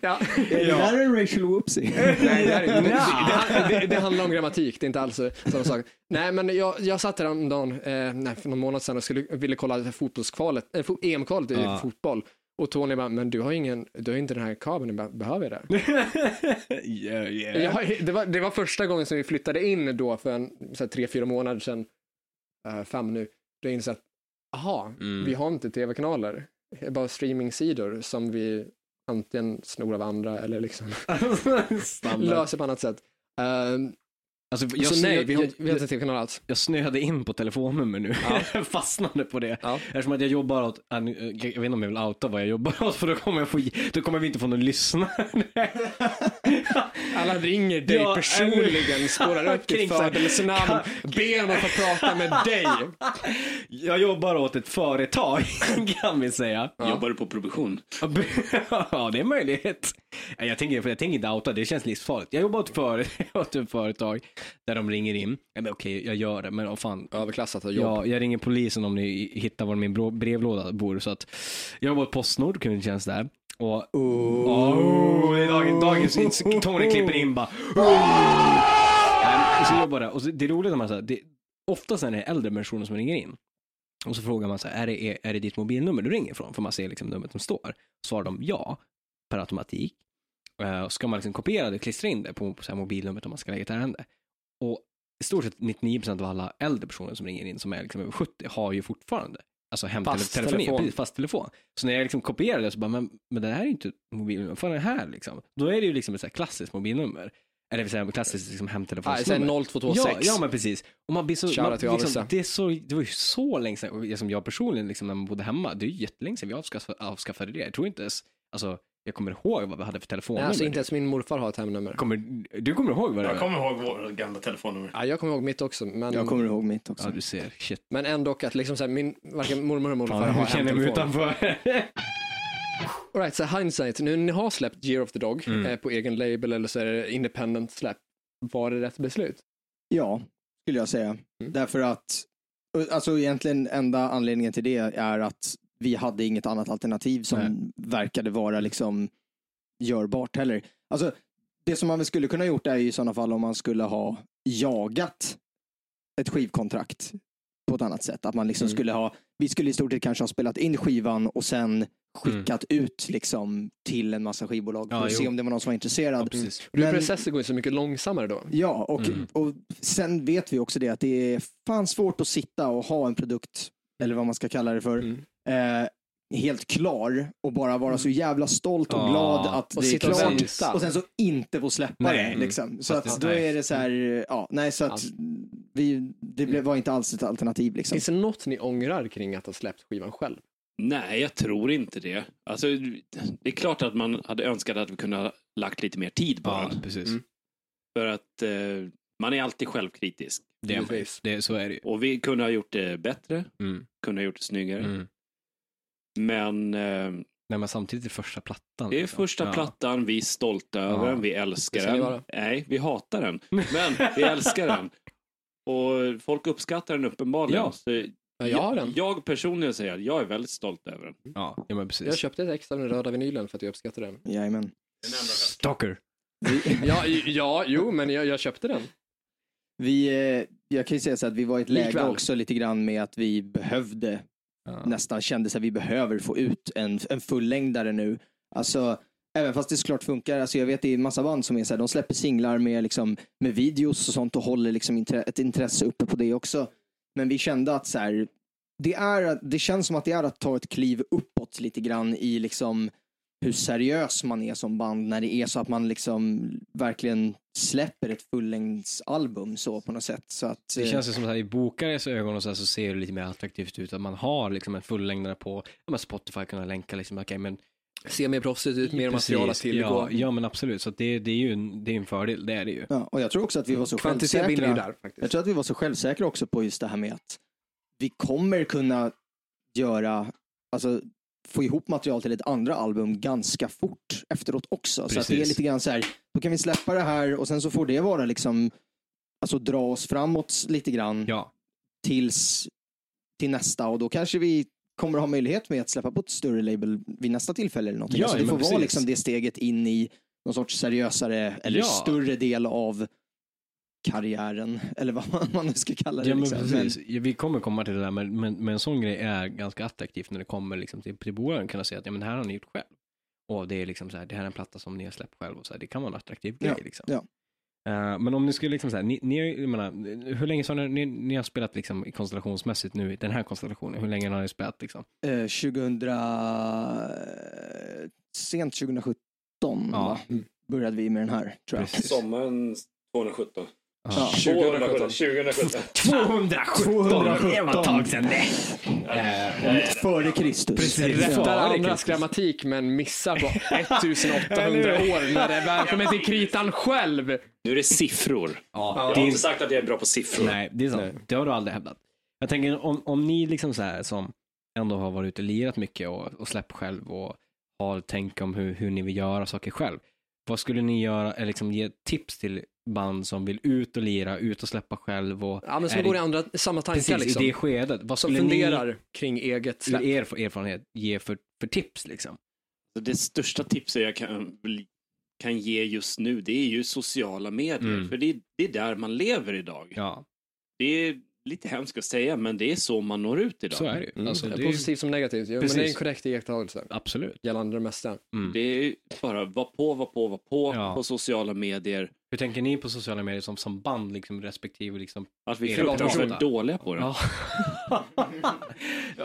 Ja. Är det där en racial whoopsie? Nej, det, är, det, det, det, det handlar om grammatik, det är inte alls sådana saker. Nej, men jag, jag satt här om dagen, eh, nej, för någon månad sedan och skulle, ville kolla det här fotbollskvalet, eh, EM-kvalet i Ja. fotboll. Och Tony bara, men du har ingen, du har inte den här kabeln, jag behöver jag det? (laughs) yeah, yeah. Jag, det, var, det var första gången som vi flyttade in då för en, så här, tre, fyra månader sedan, eh, fem nu, då jag insåg att, aha, Mm. vi har inte tv-kanaler, bara streamingsidor som vi antingen snor av andra eller liksom (laughs) (laughs) löser på annat sätt. Ehm, Alltså, jag, så nej, vi har, jag, vi har inte tv-kanal alls. jag snöade in på telefonnummer nu. (laughs) Jag fastnade på det. Ja. Eftersom att jag jobbar åt, äh, nu, jag vet inte om jag vill outa vad jag jobbar åt för då kommer, jag få, då kommer vi inte få någon lyssnare. (laughs) Alla ringer dig Ja, personligen, spårar upp ditt (laughs) födelsenamn, ber om att få prata med dig. Jag jobbar åt ett företag kan vi säga. Jobbar du på produktion? ja, det är. Nej, Jag tänker, jag tänker inte outa, det känns livsfarligt. Jag jobbar åt, för, åt ett företag där de ringer in. Ja, men okej, jag gör det, men vad fan. Överklassat och jobb. Ja, jag ringer polisen om ni hittar var min brevlåda bor. Så att jag jobbar åt Postnord, kundtjänst där. Och, oh, det är dagen, dagens ins- Tony klipper in bara. Nej, så jobbar jag. Och det är roligt när man säger, oftast är det äldre personer som ringer in. Och så frågar man så här, är det, är det ditt mobilnummer du ringer ifrån? För man ser liksom numret som står. Svarar de ja, per automatik. Uh, ska man liksom kopiera det, klistra in det på, på så här mobilnumret om man ska lägga ett ärende. Och i stort sett 99% av alla äldre personer som ringer in som är liksom över 70 har ju fortfarande alltså Fast hemtelefoni, telefon. precis, fast telefon. Så när jag liksom kopierar det så bara, men, men det här är ju inte mobilnummer, vad fan är det här liksom? Då är det ju liksom ett så här klassiskt mobilnummer. Eller det vill säga klassiskt liksom Ja, hemtelefonsnummer. 0226. Ja, ja men precis. Och man blir så, Shoutout man, till liksom, det, är så, det var ju så länge sedan, som jag personligen liksom, när man bodde hemma, det är ju jättelänge sedan vi avskaffade, avskaffade det. Jag tror inte ens, alltså jag kommer ihåg vad vi hade för Nej, telefonnummer. alltså inte ens min morfar har ett hemnummer. kommer, du kommer ihåg vad det Jag var? kommer ihåg våra gamla telefonnummer. Ja, jag kommer ihåg mitt också, men, Jag kommer ihåg mitt också. Ja, du ser. Shit. men ändå att liksom så här, min, varken mormor eller morfar Fan, har jag känner mig utanför. (laughs) All right, så hindsight, nu när ni har släppt Year of the Dog Mm. eh, på egen label eller så är det independent släpp, var det rätt beslut? Ja, skulle jag säga. Mm. Därför att, alltså egentligen enda anledningen till det är att vi hade inget annat alternativ som Nej. verkade vara liksom görbart heller. Alltså, det som man väl skulle kunna gjort är ju i sådana fall om man skulle ha jagat ett skivkontrakt på ett annat sätt. Att man liksom Mm. skulle ha, vi skulle i stort sett kanske ha spelat in skivan och sen skickat ut liksom till en massa skivbolag för Ja, att jo. se om det var någon som var intresserad. Ja. Men- Processen går ju så mycket långsammare då. Ja, och, Mm. och sen vet vi också det att det är fan svårt att sitta och ha en produkt, eller vad man ska kalla det för, Mm. Eh, helt klar och bara vara så jävla stolt och Ja, glad att och det är sitta och klart. vänta. Och sen så inte få släppa Nej. det. Liksom. Så Fast att det- då nej. är det så här, ja, nej så att vi, det blev, var inte alls ett alternativ liksom. Finns det något ni ångrar kring att ha släppt skivan själv? Nej, jag tror inte det. Alltså, det är klart att man hade önskat att vi kunde ha lagt lite mer tid på Ja, den. precis. Mm. För att eh, man är alltid självkritisk. Det är. Givetvis. det, så är det ju. Och vi kunde ha gjort det bättre, Mm. kunde ha gjort det snyggare. Mm. Men eh, Nej, men samtidigt är det första plattan. det är liksom. första Ja. plattan, vi är stolta över Ja. den, vi älskar den. Nej, vi hatar den. (laughs) Men vi älskar den. Och folk uppskattar den uppenbarligen. Ja. Så Ja, jag har den. Jag personligen säger att jag är väldigt stolt över den. Ja, ja men precis. Jag köpte ett ex av den röda vinylen för att jag uppskattar den. Jajamän. Stalker. Ja, ja jo, men jag, jag köpte den. Vi, eh, jag kan ju säga så att vi var i ett läge Likväl. också lite grann med att vi behövde Ja. nästan kände att vi behöver få ut en, en fullängdare nu. Alltså, även fast det såklart funkar, alltså jag vet det är en massa band som är så här, de släpper singlar med, liksom, med videos och sånt och håller liksom intre- ett intresse uppe på det också. Men vi kände att så här, det, är, det känns som att det är att ta ett kliv uppåt lite grann i liksom hur seriös man är som band när det är så att man liksom verkligen släpper ett fullängdsalbum så på något sätt. Så att, Det eh, känns ju som att i bokares ögon och så, här så ser det lite mer attraktivt ut att man har liksom en fullängdare på ja, Spotify kunna länka liksom, okej men Ser mer proffsigt ut, mer Precis, material att tillgå. Ja, ja men absolut, så det, det är ju en, det är en fördel, det är det ju. ja, och jag tror också att vi var så Kvantitet självsäkra. där faktiskt. Jag tror att vi var så självsäkra också på just det här med att vi kommer kunna göra, alltså få ihop material till ett andra album ganska fort efteråt också. Så att det är Precis. lite grann så här, då kan vi släppa det här och sen så får det vara liksom, alltså dra oss framåt lite grann Ja, tills till nästa och då kanske vi kommer ha möjlighet med att släppa på ett större label vid nästa tillfälle eller någonting. Ja, alltså, det får men vara precis. liksom det steget in i någon sorts seriösare eller Ja. större del av karriären, eller vad man- nu ska kalla det. Ja, men liksom. precis. Ja, Vi kommer komma till det där, men, men, men en sån grej är ganska attraktivt när det kommer liksom till, till bolagen kunna säga att ja, men det här har ni gjort själv. Och det är liksom så här, det här är en platta som ni har släppt själv och så här, det kan vara en attraktiv Ja, grej. Liksom. ja. Eh, men om ni skulle liksom så här, ni, ni, har jag menar, hur länge sa ni, ni, ni har spelat liksom konstellationsmässigt nu, i den här konstellationen, hur länge har ni spelat liksom? Eh, 2000, sent 2017 va? Mm. började vi med den här, tror jag. Precis. Sommaren 217. Ja. 2017. 2017. 217! Det var ett tag sedan det. Före Kristus. Precis. Rättar är andras grammatik men missar på 1800 år när det väl kommer till kritan själv. Nu är det siffror. Ja, Jag det har är inte sagt att jag är bra på siffror. Nej, det är sant. Nej. Det har du aldrig hävdat. Jag tänker om, om ni liksom så här som ändå har varit ute och lirat mycket och, och släppt själv och har tänk om hur, hur ni vill göra saker själv. Vad skulle ni göra, eller liksom ge tips till band som vill ut och lira, ut och släppa själv och Ja, men som går i andra, samma tankar precis liksom. i det skedet. Vad Som funderar kring eget ni, släpp. er erfarenhet, ge för, för tips liksom? Det största tipset jag kan, kan ge just nu, det är ju sociala medier. Mm. För det är, det är där man lever idag. Ja, Det är lite hemskt att säga, men det är så man når ut idag. så är det ju. Mm, Alltså, det är, Positivt som negativt, ja, men det är en korrekt iakttagelse absolut. gällande det mesta. Mm. Det är bara var på, var på, var på Ja. på sociala medier. Hur tänker ni på sociala medier som, som band, liksom, respektive liksom? Att vi är fruktansvärt dåliga på det. Ja. (laughs)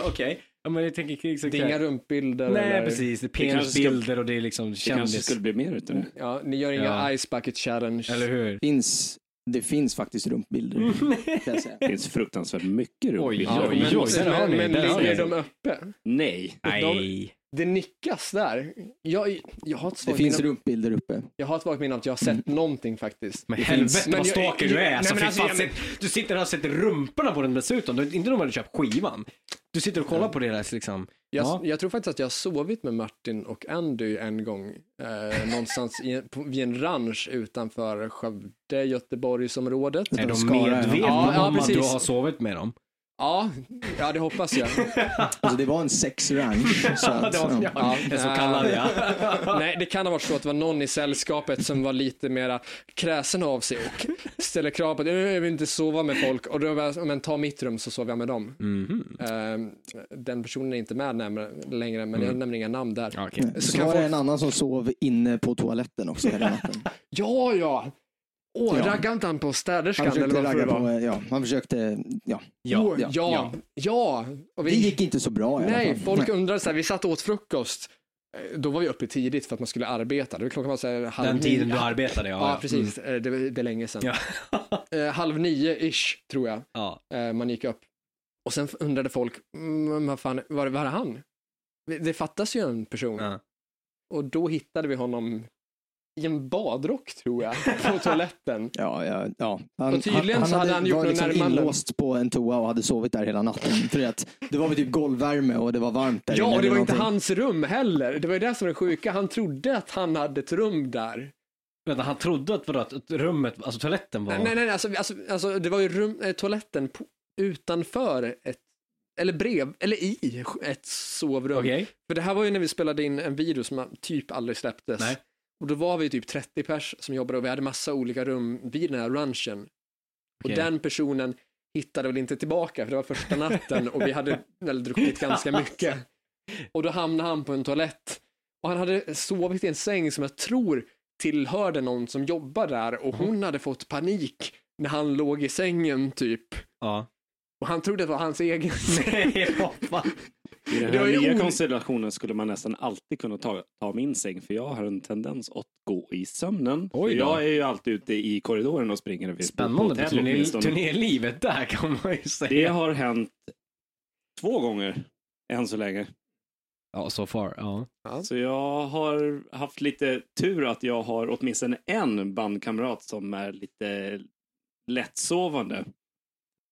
Okej, ja, men jag tänker kring Det är inga rumpbilder Nej, eller... precis. Det är penisbilder och det är liksom Det kanske kändis. skulle bli mer utav det. Ja, ni gör inga Ja. Ice Bucket Challenge. Eller hur? finns, det finns faktiskt rumpbilder. (laughs) Kan jag säga. Det finns fruktansvärt mycket runt Oj, oj, men, oj, där har men, ni, men där har ligger ni. de uppe? Nej. Nej. Det nickas där. Jag, jag har ett Det svagt finns minne, rumpbilder uppe. jag har ett svagt minne av att jag har sett någonting faktiskt. Men helvete men vad jag- stalker du är. Nej, Så men fy alltså, fan, jag- men- sitt- Du sitter och har sett rumporna på den dessutom. Du, inte de hade köpt skivan. Du sitter och kollar på deras liksom. Jag, Ja. jag tror faktiskt att jag har sovit med Martin och Andy en gång. Eh, någonstans i, på, vid en ranch utanför Skövde, Göteborgsområdet. Är de ja. medvetna Ja, ja, om att du har sovit med dem? Ja, ja, det hoppas jag. (laughs) Alltså det var en sexranch. Så att, det var, ja. ja, en så kallad ja. (laughs) Nej, det kan ha varit så att det var någon i sällskapet som var lite mera kräsen av sig och ställer krav på att "Eh, jag vill inte sova med folk och då var jag, men ta mitt rum så sover jag med dem. Mhm. Eh, den personen är inte med närmare, längre, men jag nämner inga namn där. Ja, okej. Så, Så kan var det folk- en annan som sov inne på toaletten också hela natten. (laughs) Ja, ja! Åh, Ja. raggade inte han på Han städerskan eller försökte ragga på, ja, han försökte, ja. Ja, ja, ja, ja. ja. Och Det vi, gick inte så bra i alla nej, fall. folk undrade så här, vi satt och åt frukost. Eh, Då var vi uppe tidigt för att man skulle arbeta. Det var klockan var så här, halv Den tiden nio. du arbetade, ja. Ja, precis. Eh, Det, det är länge sedan. Ja. (laughs) Eh, halv nio-ish, tror jag, ja. eh, man gick upp. Och sen undrade folk, mm, vad fan, var, var är han? Det- Det fattas ju en person. ja. Och då hittade vi honom i en badrock, tror jag, på toaletten. (laughs) Ja, ja, ja. Han, Och tydligen så hade han gjort några liksom närmanden. inlåst på en toa och hade sovit där hela natten. För att det var väl typ golvvärme och det var varmt där Ja, och det var inte hans rum heller. Det var ju det som var det sjuka. Han trodde att han hade ett rum där. Vänta, han trodde att, vadå, att rummet, alltså toaletten var... Nej, nej, nej alltså, alltså, alltså det var ju rum, eh, toaletten på, utanför ett, eller brev, eller i ett sovrum. Okej. För det här var ju när vi spelade in en video som typ aldrig släpptes. Nej. Och då var vi typ 30 pers som jobbade och vi hade massa olika rum vid den här ranchen. Och Okej. den personen hittade väl inte tillbaka för det var första natten och vi hade (laughs) väl druckit ganska mycket. Och då hamnade han på en toalett. Och han hade sovit i en säng som jag tror tillhörde någon som jobbar där och hon hade fått panik när han låg i sängen typ. Ja. Och han trodde det var hans egen säng. Nej. I den här nya konstellationen skulle man nästan alltid kunna ta, ta min säng för jag har en tendens att gå i sömnen. Oj då. jag är ju alltid ute i korridoren och springer. På Spännande på turné, turnélivet där kan man ju säga. Det har hänt två gånger än så länge. Ja, so far. Ja. Så jag har haft lite tur att jag har åtminstone en bandkamrat som är lite lättsovande.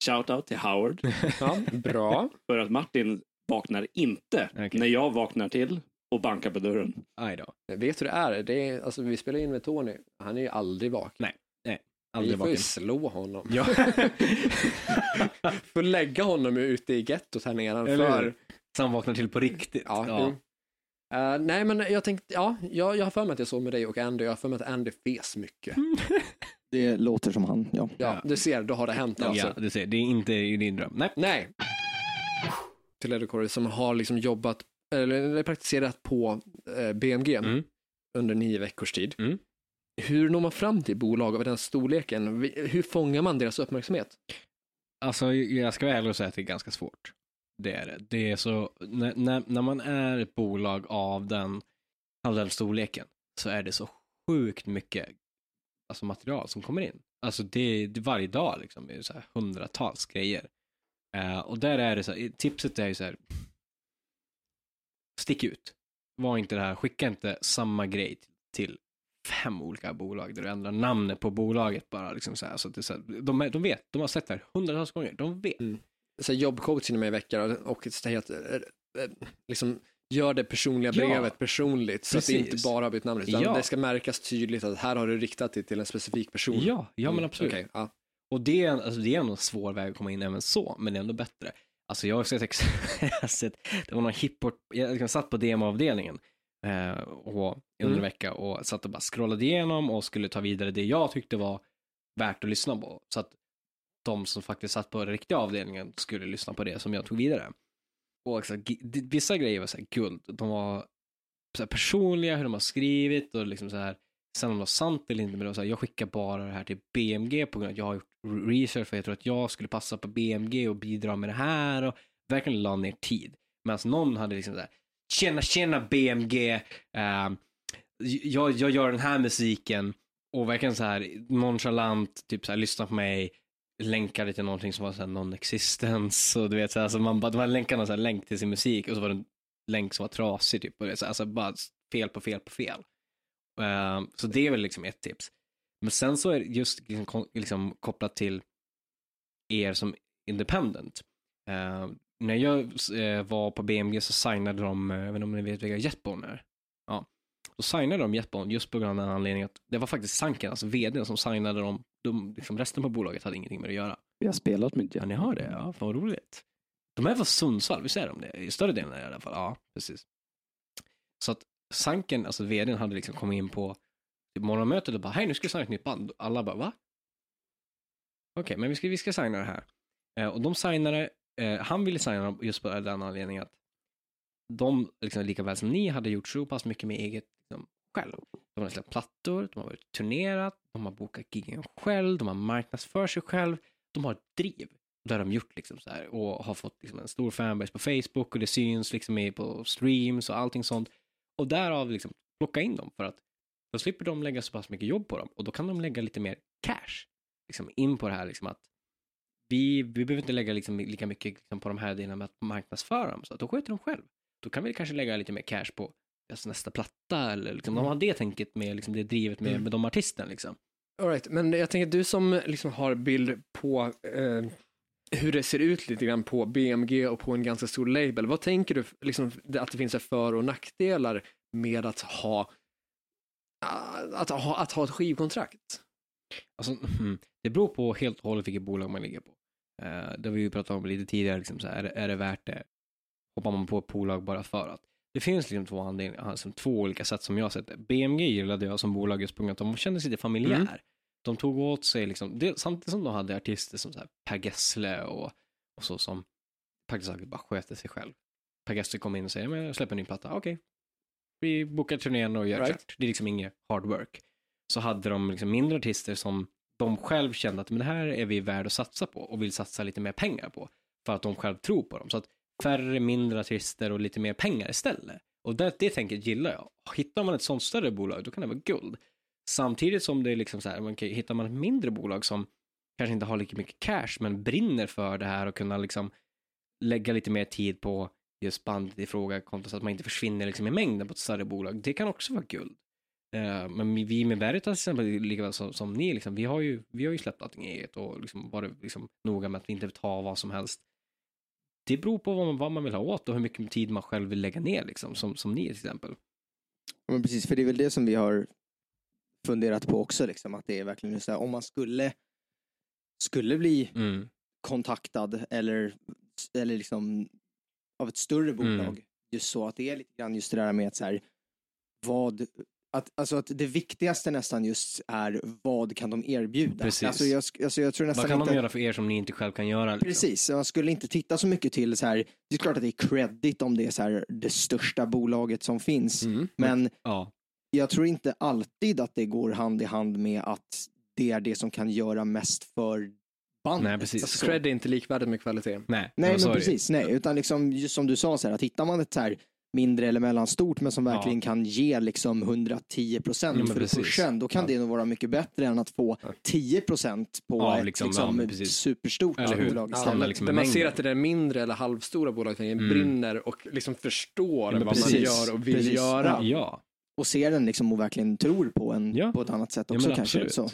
Shoutout till Howard. Ja, (laughs) bra. För att Martin vaknar inte Okej. när jag vaknar till och bankar på dörren. Aj då. Vet du hur det är? Det är alltså, vi spelar in med Tony. Han är ju aldrig vaken. Aldrig vi får ju vaken. slå honom. Ja. (laughs) får lägga honom ute i gettot här nedanför. Så han vaknar till på riktigt. Ja, jo. Eh, nej, men jag tänkte, ja, jag, jag har för mig att jag såg med dig och Andy, jag har för mig att Andy fes mycket. (laughs) Det låter som han, ja. Ja, du ser, då har det hänt alltså. Ja, du ser, det är inte i din dröm. Nej. Nej. Till Eddie Corey som har liksom jobbat, eller praktiserat på eh, BMG Mm. under nio veckors tid. Mm. Hur når man fram till bolag av den storleken? Hur fångar man deras uppmärksamhet? Alltså, jag ska vara ärlig och säga att det är ganska svårt. Det är det. Det är så, när, när, när man är ett bolag av den, av den storleken så är det så sjukt mycket alltså, material som kommer in. Alltså det, det varje dag liksom, är det så här hundratals grejer. Eh, och där är det så här, tipset är ju så här, stick ut. Var inte det här, skicka inte samma grej till fem olika bolag där du ändrar namnet på bolaget bara. Liksom så här, så att det så här, de, de vet, de har sett det här hundratals gånger, de vet. Så här, jobbcoach inom mig i veckan och så heter, eh, liksom, gör det personliga Ja, brevet personligt så att det precis. inte bara har bytt namn utan Ja. det ska märkas tydligt att här har du riktat det till en specifik person. Ja, ja men Mm, absolut. okej, ja. Och det är, alltså, det är ändå en svår väg att komma in även så, men det är ändå bättre. Alltså jag har sett, (laughs) sett det var någon hiphop, jag satt på DM-avdelningen eh, och, under Mm. en vecka och satt och bara scrollade igenom och skulle ta vidare det jag tyckte var värt att lyssna på. Så att de som faktiskt satt på den riktiga avdelningen skulle lyssna på det som jag tog vidare. Och d- vissa grejer var så här guld, de var så personliga, hur de har skrivit och liksom så här Sen om det var sant eller inte, men det var så här, jag skickar bara det här till BMG på grund av att jag har gjort research för jag tror att jag skulle passa på BMG och bidra med det här och verkligen la ner tid. Medan någon hade liksom såhär, tjena tjena BMG, uh, eh, jag, jag gör den här musiken och verkligen så här nonchalant, typ så här lyssna på mig, länkade till någonting som var såhär non-existence (laughs) och du vet såhär. så man bara, de här länkarna såhär länk till sin musik och så var det en länk som var trasig typ och det, är så här, alltså bara fel på fel på fel. Uh, så det är väl liksom ett tips. Men sen så är det just liksom, kopplat till er som independent. Eh, när jag eh, var på BMG så signade de, eh, jag vet inte om ni vet vilka Jetbone är? Ja. Då signade de Jetbone just på grund av den anledningen att det var faktiskt Sanken, alltså vd, som signade dem. De, liksom resten på bolaget hade ingenting med det att göra. Vi har spelat med Ja, ni har det? Ja, fan vad roligt. De är från Sundsvall, visst är de det? I större delen i alla fall. Ja, precis. Så att Sanken, alltså vdn, hade liksom kommit in på morgonmötet och bara, hej nu ska vi signa ett nytt band. Alla bara, va? Okej, men vi ska, vi ska signa det här. Eh, och de signade, eh, han ville signa dem just på den anledningen att de, liksom, lika väl som ni, hade gjort så pass mycket med eget liksom, själv. De har släppt plattor, de har varit turnerat, de har bokat giggen själv, de har marknadsför sig själv, de har ett driv. Det har de gjort liksom så här och har fått liksom en stor fanbase på Facebook och det syns liksom i- på streams och allting sånt. Och därav liksom plocka in dem för att då slipper de lägga så pass mycket jobb på dem och då kan de lägga lite mer cash liksom in på det här liksom att vi, vi behöver inte lägga liksom lika mycket liksom på de här delarna med att marknadsföra dem så att då sköter de själv. Då kan vi kanske lägga lite mer cash på alltså nästa platta eller liksom, de har det tänket med liksom det drivet med, Mm. med de artisterna liksom. All right, men jag tänker du som liksom har bild på eh, hur det ser ut lite grann på BMG och på en ganska stor label. Vad tänker du liksom, att det finns för och nackdelar med att ha att ha, att ha ett skivkontrakt? Alltså, hmm, det beror på helt och hållet vilket bolag man ligger på. Eh, det har vi ju pratat om lite tidigare, liksom, så här, är, det, är det värt det? Hoppar man på ett bolag bara för att? Det finns liksom två, alltså, två olika sätt som jag har sett det. BMG gillade jag som bolag just på grund av att de kändes lite familjär. Mm. De tog åt sig, liksom, det, samtidigt som de hade artister som så här, Per Gessle och, och så som praktiskt taget bara sköter sig själv. Per Gessle kom in och säger, men jag släpper en ny platta, okej. Vi bokar turnén och gör Right. klart. Det är liksom inget hard work. Så hade de liksom mindre artister som de själv kände att men det här är vi värd att satsa på och vill satsa lite mer pengar på. För att de själv tror på dem. Så att färre, mindre artister och lite mer pengar istället. Och det, det tänket gillar jag. Hittar man ett sånt större bolag, då kan det vara guld. Samtidigt som det är liksom så här, man kan, hittar man ett mindre bolag som kanske inte har lika mycket cash, men brinner för det här och kunna liksom lägga lite mer tid på just bandet i fråga kontra så att man inte försvinner liksom i mängden på ett större bolag. Det kan också vara guld. Eh, men vi med Veritas till exempel, lika väl som, som ni, liksom, vi, har ju, vi har ju släppt allting eget och liksom varit liksom, noga med att vi inte tar vad som helst. Det beror på vad man, vad man vill ha åt och hur mycket tid man själv vill lägga ner, liksom, som, som ni till exempel. Ja, Men precis, för det är väl det som vi har funderat på också, liksom, att det är verkligen så här, om man skulle, skulle bli Mm. kontaktad eller, eller liksom av ett större Mm. bolag. Just så att det är lite grann just det där med att så här, vad, att, alltså att det viktigaste nästan just är vad kan de erbjuda? Precis. Alltså jag, alltså jag tror nästan Vad kan inte... de göra för er som ni inte själv kan göra? Liksom? Precis, jag skulle inte titta så mycket till så här, det är klart att det är credit om det är så här det största bolaget som finns, Mm. men Ja, jag tror inte alltid att det går hand i hand med att det är det som kan göra mest för bandet. Nej, precis. Alltså, Så. cred är inte likvärdigt med kvalitet. nej. Nej, men precis, nej, utan liksom just som du sa, så här, att hittar man ett så här mindre eller mellanstort men som Ja. verkligen kan ge liksom 110 procent Ja, för precis. kursen, då kan Ja. det nog vara mycket bättre än att få 10 procent på Av ett liksom, liksom, ja, superstort Eller hur? bolag Ja, istället. men liksom Där man ser att det där mindre eller halvstora bolaget Mm. brinner och liksom förstår Ja, vad man gör och vill Precis. göra. Ja, Och ser den liksom och verkligen tror på en Ja. på ett annat sätt Ja, också kanske. Så.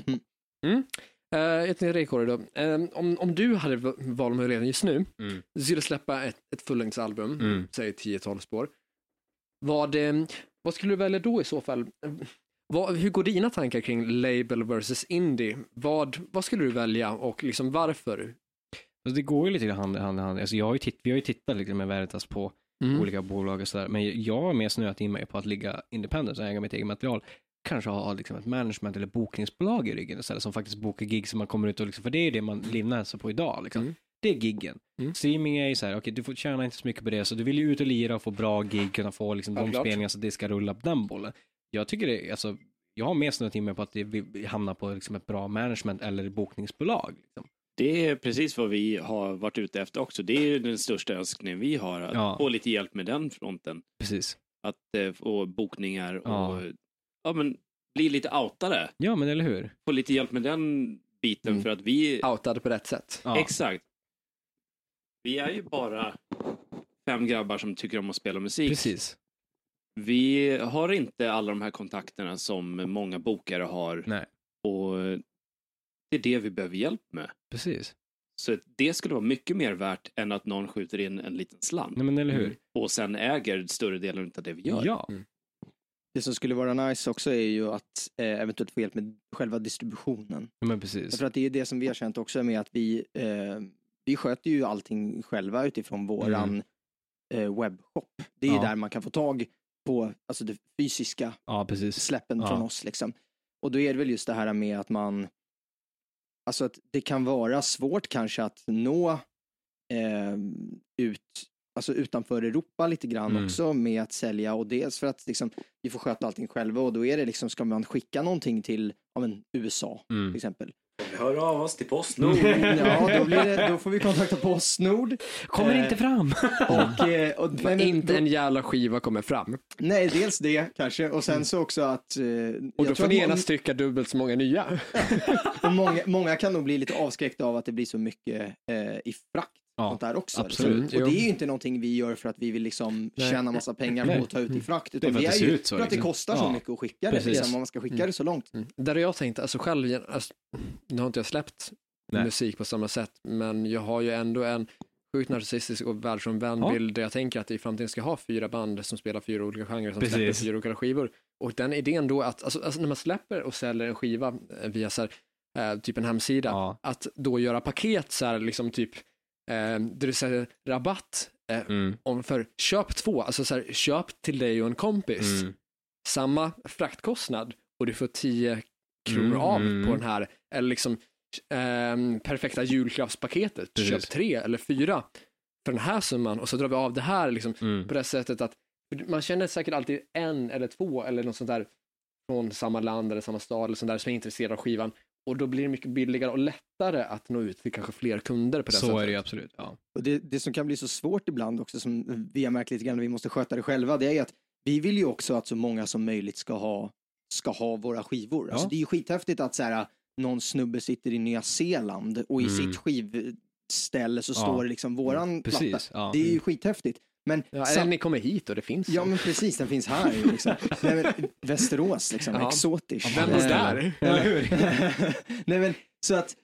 Mm. Uh, ett till Kåre då. Eh, om, om du hade valmöjligheten just nu, Mm. du skulle släppa ett, ett fullängdsalbum, Mm. säg 10-12 spår. Vad, vad skulle du välja då i så fall? Vad, hur går dina tankar kring label versus indie? Vad, vad skulle du välja och liksom varför? Alltså, det går ju lite hand i hand. hand. Alltså, jag har ju titt, vi har ju tittat liksom, med Veritas på Mm. olika bolag och sådär. Men jag har mer snöat in mig på att ligga independent och äga mitt eget material. Kanske ha liksom ett management eller bokningsbolag i ryggen istället som faktiskt bokar gig som man kommer ut och liksom, för det är det man livnär sig på idag. Liksom. Mm. Det är giggen. Mm. Streaming är ju så här, okej du får tjäna inte så mycket på det, så du vill ju ut och lira och få bra gig, kunna få liksom, de Självklart. spelningar så det ska rulla på den bollen. Jag tycker det, alltså, jag har mer snöat in mig på att det, vi hamnar på liksom, ett bra management eller bokningsbolag. Liksom. Det är precis vad vi har varit ute efter också. Det är ju den största önskningen vi har, att Ja. få lite hjälp med den fronten. Precis. Att eh, få bokningar och Ja. Ja. men, bli lite outade. Ja, men eller hur? Få lite hjälp med den biten Mm. för att vi... Outade på rätt sätt. Ja. Exakt. Vi är ju bara fem grabbar som tycker om att spela musik. Precis. Vi har inte alla de här kontakterna som många bokare har Nej, och det är det vi behöver hjälp med. precis. Så det skulle vara mycket mer värt än att någon skjuter in en liten slant Nej, men eller hur? Mm. och sen äger större delen av det vi gör. Ja. Det som skulle vara nice också är ju att eh, eventuellt få hjälp med själva distributionen. ja, men precis. För att det är det som vi har känt också med att vi, eh, vi sköter ju allting själva utifrån våran eh, webbshop. Det är ju Mm. Ja. där man kan få tag på alltså det fysiska Ja, släppen från oss. Liksom. Och då är det väl just det här med att man, alltså att det kan vara svårt kanske att nå eh, ut, alltså utanför Europa lite grann Mm. också med att sälja och dels för att liksom, vi får sköta allting själva och då är det liksom, ska man skicka någonting till ja, men, USA Mm. till exempel. Hör av oss till Postnord. (laughs) ja, då, blir det, då får vi kontakta Postnord. Kommer Eh, inte fram. (laughs) Och, eh, och, men inte då- en jävla skiva kommer fram. Nej, dels det kanske och sen så också att... Eh, Och då får ni genast trycka dubbelt så många nya. (laughs) Och många, många kan nog bli lite avskräckta av att det blir så mycket eh, i frakt. Ja, sånt där också. absolut. Liksom. Och det är ju inte någonting vi gör för att vi vill liksom Nej. tjäna massa pengar på att ta ut i frakt. Det är Utan för att är det ser ju ut så, för att det liksom. kostar så mycket att skicka det. Liksom, om man ska skicka det så långt. Mm. Där har jag tänkt, alltså själv, alltså, nu har inte jag släppt Nej. musik på samma sätt, men jag har ju ändå en sjukt narcissistisk och världsomvänd Ja. bild där jag tänker att i framtiden ska jag ha fyra band som spelar fyra olika genrer som Precis. släpper fyra olika skivor. Och den idén då att, alltså, alltså när man släpper och säljer en skiva eh, via så här, eh, typ en hemsida, Ja. att då göra paket så här, liksom typ, där du säger rabatt eh, Mm. om för köp två, alltså så här, köp till dig och en kompis, Mm. samma fraktkostnad och du får 10 kronor Mm, av mm. på den här, eller liksom ehm, perfekta julklappspaketet, Precis. köp tre eller fyra för den här summan och så drar vi av det här liksom Mm. på det sättet att man känner säkert alltid en eller två eller något sånt där från samma land eller samma stad eller sånt där som är intresserad av skivan och då blir det mycket billigare och lättare att nå ut till kanske fler kunder på det Så sättet. är det ju absolut. Ja. Och det, det som kan bli så svårt ibland också, som vi har märkt lite grann när vi måste sköta det själva, det är att vi vill ju också att så många som möjligt ska ha, ska ha våra skivor. Ja. Alltså det är ju skithäftigt att så här, någon snubbe sitter i Nya Zeeland och i Mm. sitt skivställe så Ja. står det liksom våran platta. Precis. Ja. Det är ju skithäftigt. Men, Ja, eller ni kommer hit och det finns. ja men precis, den finns här liksom. (laughs) Nej, men, Västerås liksom, Ja. exotiskt. Vem är där? Eller hur? (laughs) Nej men så att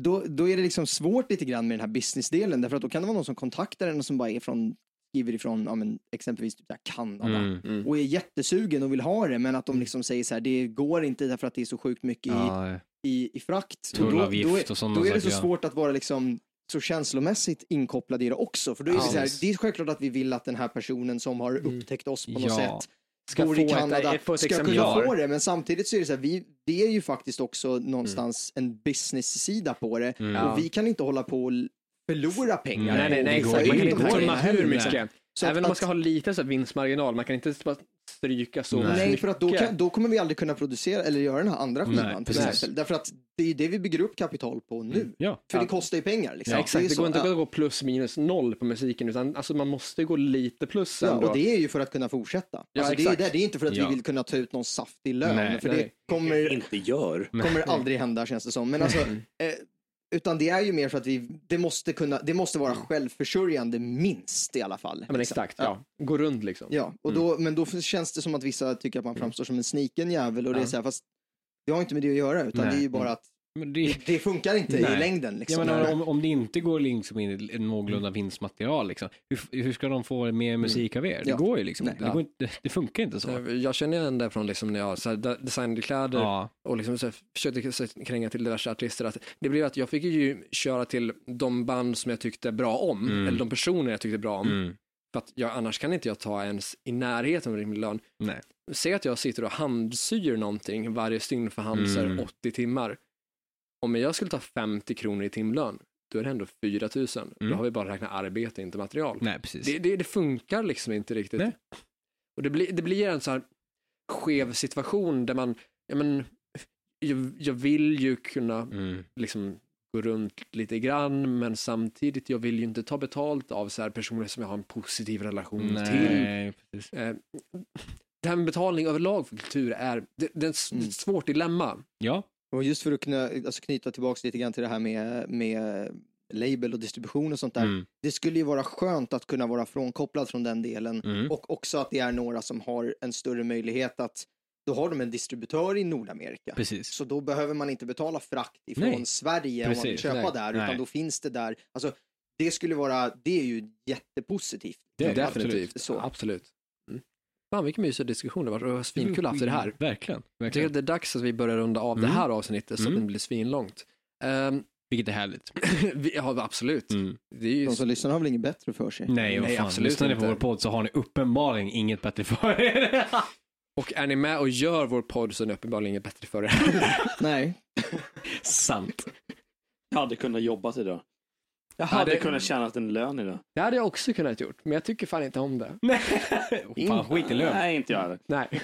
då, då är det liksom svårt lite grann med den här businessdelen därför att då kan det vara någon som kontaktar en och som bara är från, skriver ifrån ja, men, exempelvis typ Kanada Mm. Mm. och är jättesugen och vill ha det men att de liksom säger så här det går inte därför att det är så sjukt mycket i, Ja, i, i frakt. Och då, då, Tullavgift är, och sådana då är det så ja. svårt att vara liksom så känslomässigt inkopplade i det också. För då är det, Ja, så här, det är självklart att vi vill att den här personen som har Mm. upptäckt oss på något Ja. sätt Ska bor få i ett- Kanada, få ett ska kunna exemplar. få det. Men samtidigt så är det så här, vi, det är ju faktiskt också någonstans en business-sida på det. Mm. Ja. Och vi kan inte hålla på och förlora pengar. Nej, Nej, nej, det exakt. Man kan Det inte inte hur mycket. Så att- Även om man att- ska ha lite så vinstmarginal, man kan inte bara stryka så Nej. Nej, för att då, mycket. kan, då kommer vi aldrig kunna producera eller göra den här andra Nej, skivan. till exempel. Därför att det är det vi bygger upp kapital på nu. Ja. För Ja. det kostar ju pengar. Liksom. Ja, exakt, det så. går inte ja. att gå plus minus noll på musiken, utan alltså, man måste gå lite plus Ja, ändå. och det är ju för att kunna fortsätta. Ja, alltså, det, är, det, det är inte för att Ja. vi vill kunna ta ut någon saftig lön. Nej, för nej. det kommer, inte gör. kommer aldrig hända känns det som. Men alltså, Mm. eh, utan det är ju mer för att vi, det måste, kunna, det måste vara självförsörjande minst i alla fall. Ja, men liksom. exakt, ja. Gå runt liksom. Ja, och då, men då känns det som att vissa tycker att man framstår som en sniken jävel och det är så här, fast det har inte med det att göra utan Nej. det är ju bara att det, det funkar inte i Nej. längden. jag Liksom. menar, om, om det inte går liksom in i någorlunda vinstmaterial, liksom, hur, hur ska de få mer musik av er? Det Ja. går ju liksom Nej. inte. Det, går inte. det funkar inte så. Eh, Jag känner igen det från liksom när jag så här, de- designade kläder Ja, och liksom så här, försökte kränga till diverse artister. Att det blev att jag fick ju köra till de band som jag tyckte bra om, Mm. eller de personer jag tyckte bra om. mm. För att jag, annars kan inte jag ta ens i närheten av rimlig lön. nej. Säg att jag sitter och handsyr någonting varje stygn för handser Mm. 80 timmar. Om jag skulle ta 50 kronor i timlön, då är det ändå 4 000. Då Mm. har vi bara räknat arbete, inte material. nej, precis. Det, det, det funkar liksom inte riktigt. Nej. Och det blir, det blir en så här skev situation där man, ja men, jag, jag vill ju kunna Mm. liksom gå runt lite grann, men samtidigt, jag vill ju inte ta betalt av så här personer som jag har en positiv relation till. Nej, precis. Eh, det här med betalning överlag för kultur är, det, det är ett Mm. svårt dilemma. Ja, Och just för att kunna alltså, knyta tillbaka lite grann till det här med, med label och distribution och sånt där. mm. Det skulle ju vara skönt att kunna vara frånkopplad från den delen Mm. och också att det är några som har en större möjlighet att då har de en distributör i Nordamerika. precis. Så då behöver man inte betala frakt ifrån Nej. Sverige om man vill Precis, köpa nej, där, nej. utan då finns det där. Alltså, det skulle vara, det är ju jättepositivt. Det är Definitivt. Så. Absolut. Mm. Fan vilken mysig diskussion det var. Det var svinkul efter det här. Verkligen. Jag tycker verkligen. att det är dags att vi börjar runda av Mm. det här avsnittet så att Mm. det blir svinlångt. Um, (laughs) Vilket är härligt. vi, ja, absolut. Mm. Det är ju... De som lyssnar har väl inget bättre för sig? Nej, vad Nej, fan. absolut Lyssnar ni på vår podd så har ni uppenbarligen inget bättre för er. (laughs) Och är ni med och gör vår podd så är ni uppenbarligen inget bättre för det. (laughs) Nej. Sant. Jag hade kunnat jobba idag. Jag Ja, hade det- kunnat tjäna en lön idag. Det hade jag också kunnat gjort, men jag tycker fan inte om det. Nej. (laughs) fan, skit i lön. Nej, inte jag heller. Nej. (laughs)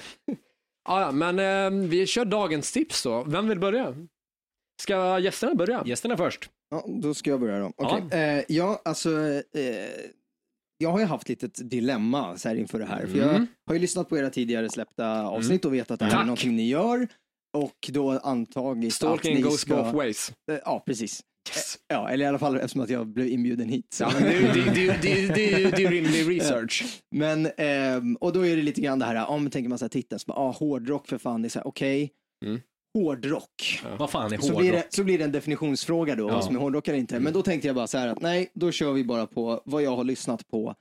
ja, ja, men eh, vi kör dagens tips då. Vem vill börja? Ska gästerna börja? Gästerna först. Ja, då ska jag börja då. Okej. Ja. Eh, ja, alltså. Eh, jag har ju haft lite ett dilemma så här inför det här. För jag Mm. har ju lyssnat på era tidigare släppta avsnitt och vet att det här Tack. är någonting ni gör. Och då antagit Stalking att ni goes ska... both ways. Eh, Ja, precis. Yes. Ja, eller i alla fall eftersom att jag blev inbjuden hit. Så. Ja, men det, är- det, det, är rimlig research. Men, ehm, och då är det lite grann det här, ja men tänker man så här titeln, så bara, ah, hårdrock för fan, det är så här, okej, Mm. hårdrock. Vad fan är Så blir, det, hårdrock? så blir det en definitionsfråga då, Ja. vad som är hårdrock eller inte. Men då tänkte jag bara så här att nej, då kör vi bara på vad jag har lyssnat på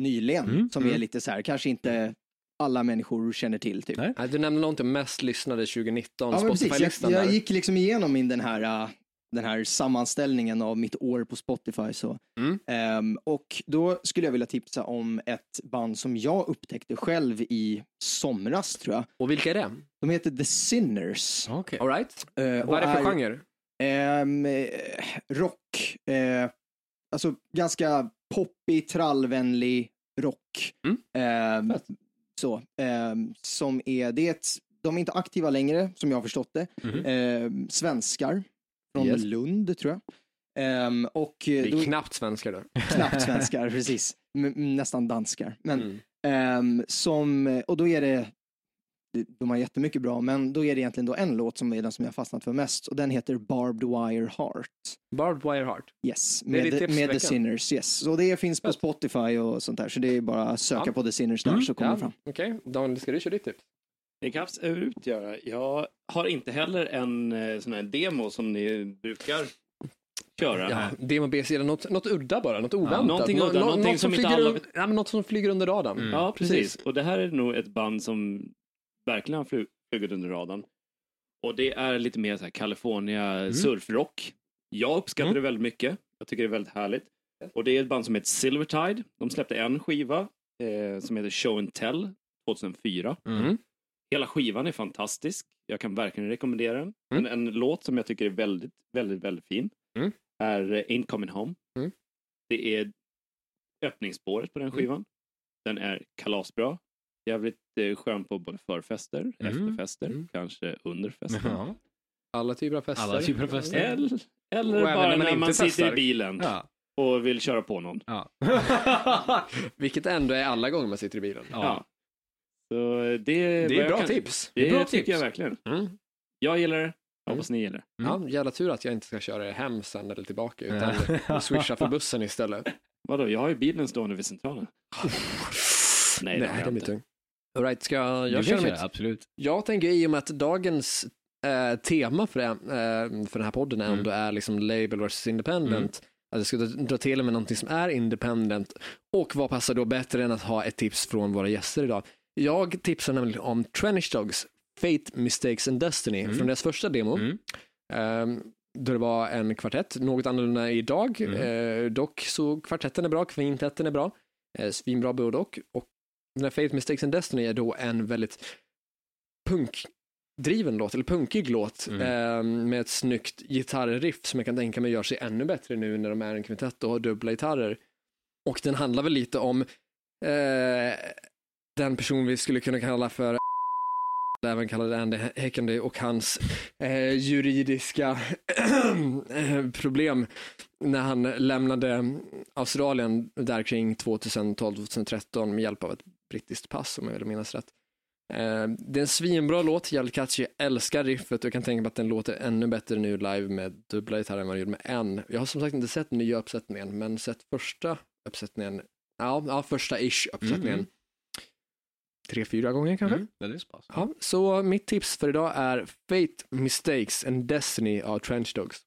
nyligen, Mm, som är mm. lite så här, kanske inte alla människor känner till typ. Nej. Du nämnde någonting om mest lyssnade 2019, Ja. Jag, Spotify-listan jag där. gick liksom igenom min den här, äh, den här sammanställningen av mitt år på Spotify. Så. Mm. Ehm, och då skulle jag vilja tipsa om ett band som jag upptäckte själv i somras tror jag. Och vilka är det? De heter The Sinners. Okej. All right. Eh, och Vad är det för genre? eh, rock. Eh, alltså ganska poppig, trallvänlig rock. Mm. Fett. så, som är, det är ett, de är inte aktiva längre, som jag har förstått det. Mhm. Ehm, svenskar från Yes. Lund, tror jag. Ehm, och eh, Det då, är knappt svenskar där. knappt (laughs) svenskar, precis. M- nästan danskar. Men, Mm. ehm, som, och då är det, de har jättemycket bra, men då är det egentligen då en låt som är den som jag fastnat för mest och den heter Barbed Wire Heart. Barbed Wire Heart. Yes, Det med, i med The. Sinners. Yes. Så det finns på. Spotify och sånt där, så det är bara att söka Ja. på The Sinners där Mm, så kommer det Ja, fram. Okej, Daniel, ska du köra ditt tips? Det kan jag absolut göra. Jag har inte heller en eh, sån här demo som ni brukar köra. Ja, demo B-sidan, något, något udda bara, något oväntat. någonting Nå- udda, nå- någonting något som flyger alla- un- ja, men Något som flyger under radarn. Mm. Ja, precis. Och det här är nog ett band som verkligen har flu- flugit under radarn. Och det är lite mer så här California surfrock. Jag uppskattar Mm. det väldigt mycket. Jag tycker det är väldigt härligt. Och det är ett band som heter Silvertide. De släppte en skiva eh, som heter Show and Tell 2004. Mm. Hela skivan är fantastisk. Jag kan verkligen rekommendera den. Mm. En, en låt som jag tycker är väldigt, väldigt, väldigt fin Mm. är eh, Ain't Coming Home. Mm. Det är öppningsspåret på den skivan. Den är kalasbra. Jävligt eh, skön på både förfester, Mm. efterfester, Mm. kanske under festen. Ja. Alla typer av fester. Alla typer av fester. Eller, eller bara när man när man sitter i bilen Ja. och vill köra på någon. Ja. (laughs) Vilket ändå är alla gånger man sitter i bilen. ja. Så eh, det, är Det är bra kan- tips. Det, är bra tycker tips. jag verkligen. Mm. Jag gillar det. Jag hoppas ni gillar det. Ja, jävla tur att jag inte ska köra hem sen eller tillbaka utan (laughs) Ja. swisha för bussen istället. Vadå, jag har ju bilen stående vid centralen. (laughs) Nej, det jag den blir inte. tung. All right, ska jag, köra mitt? absolut. Jag tänker i och med att dagens eh, tema för, det, eh, för den här podden Mm. ändå är liksom label versus independent. Att jag ska dra till med någonting som är independent. Och vad passar då bättre än att ha ett tips från våra gäster idag? Jag tipsar nämligen om Trench Dogs Fate, Mistakes and Destiny Mm. från deras första demo. Mm. Ehm, då det var en kvartett, något annorlunda idag. Mm. Eh, dock så kvartetten är bra, kvintetten är bra. Eh, svinbra både och. Och den här Fate, Mistakes and Destiny är då en väldigt punkdriven låt, eller punkig låt Mm. eh, med ett snyggt gitarriff som jag kan tänka mig gör sig ännu bättre nu när de är en kvintett och har dubbla gitarrer. Och den handlar väl lite om eh, den person vi skulle kunna kalla för även kallade Andy Heckendy och hans eh, juridiska (clears throat) problem när han lämnade Australien där kring 2012-2013 med hjälp av ett brittiskt pass om jag vill minnas rätt. Eh, det är en svinbra låt, jävligt jag älskar riffet och jag kan tänka mig att den låter ännu bättre nu live med dubbla gitarrer än vad den gjorde med en. Jag har som sagt inte sett nya uppsättningen men sett första uppsättningen, ja, ja första ish uppsättningen. Mm. Tre, fyra gånger kanske. Mm. Ja, det är spas. Ja, så mitt tips för idag är Fate, Mistakes and Destiny av Trench Dogs.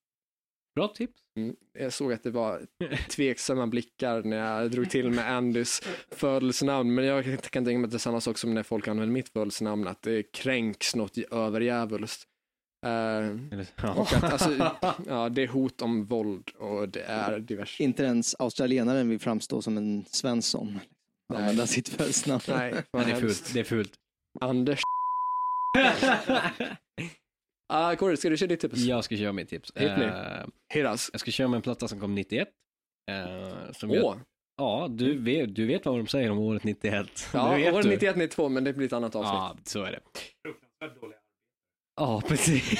Bra tips. Mm. Jag såg att det var (laughs) tveksamma blickar när jag drog till med Andys födelsenamn, men jag kan tänka mig att det är samma sak som när folk använder mitt födelsenamn, att det kränks något överjävulskt. Eller- och att, alltså, ja, det är hot om våld och det är diverse. Inte ens australienaren vill framstå som en Svensson. Nej. Använda sitt födelsenamn. Nej, vad det är fult. Det är fult. Anders. (laughs) Ah, Kåre, ska du köra ditt tips? jag ska köra mitt tips. Hit me. Eh, Hiras. jag ska köra med en platta som kom 91. Eh, som jag, Åh, ja, du vet, du vet vad de säger om året 91. ja, året du. 91, 92, men det blir ett annat avsnitt. Ja, så är det. Ja, precis. (laughs)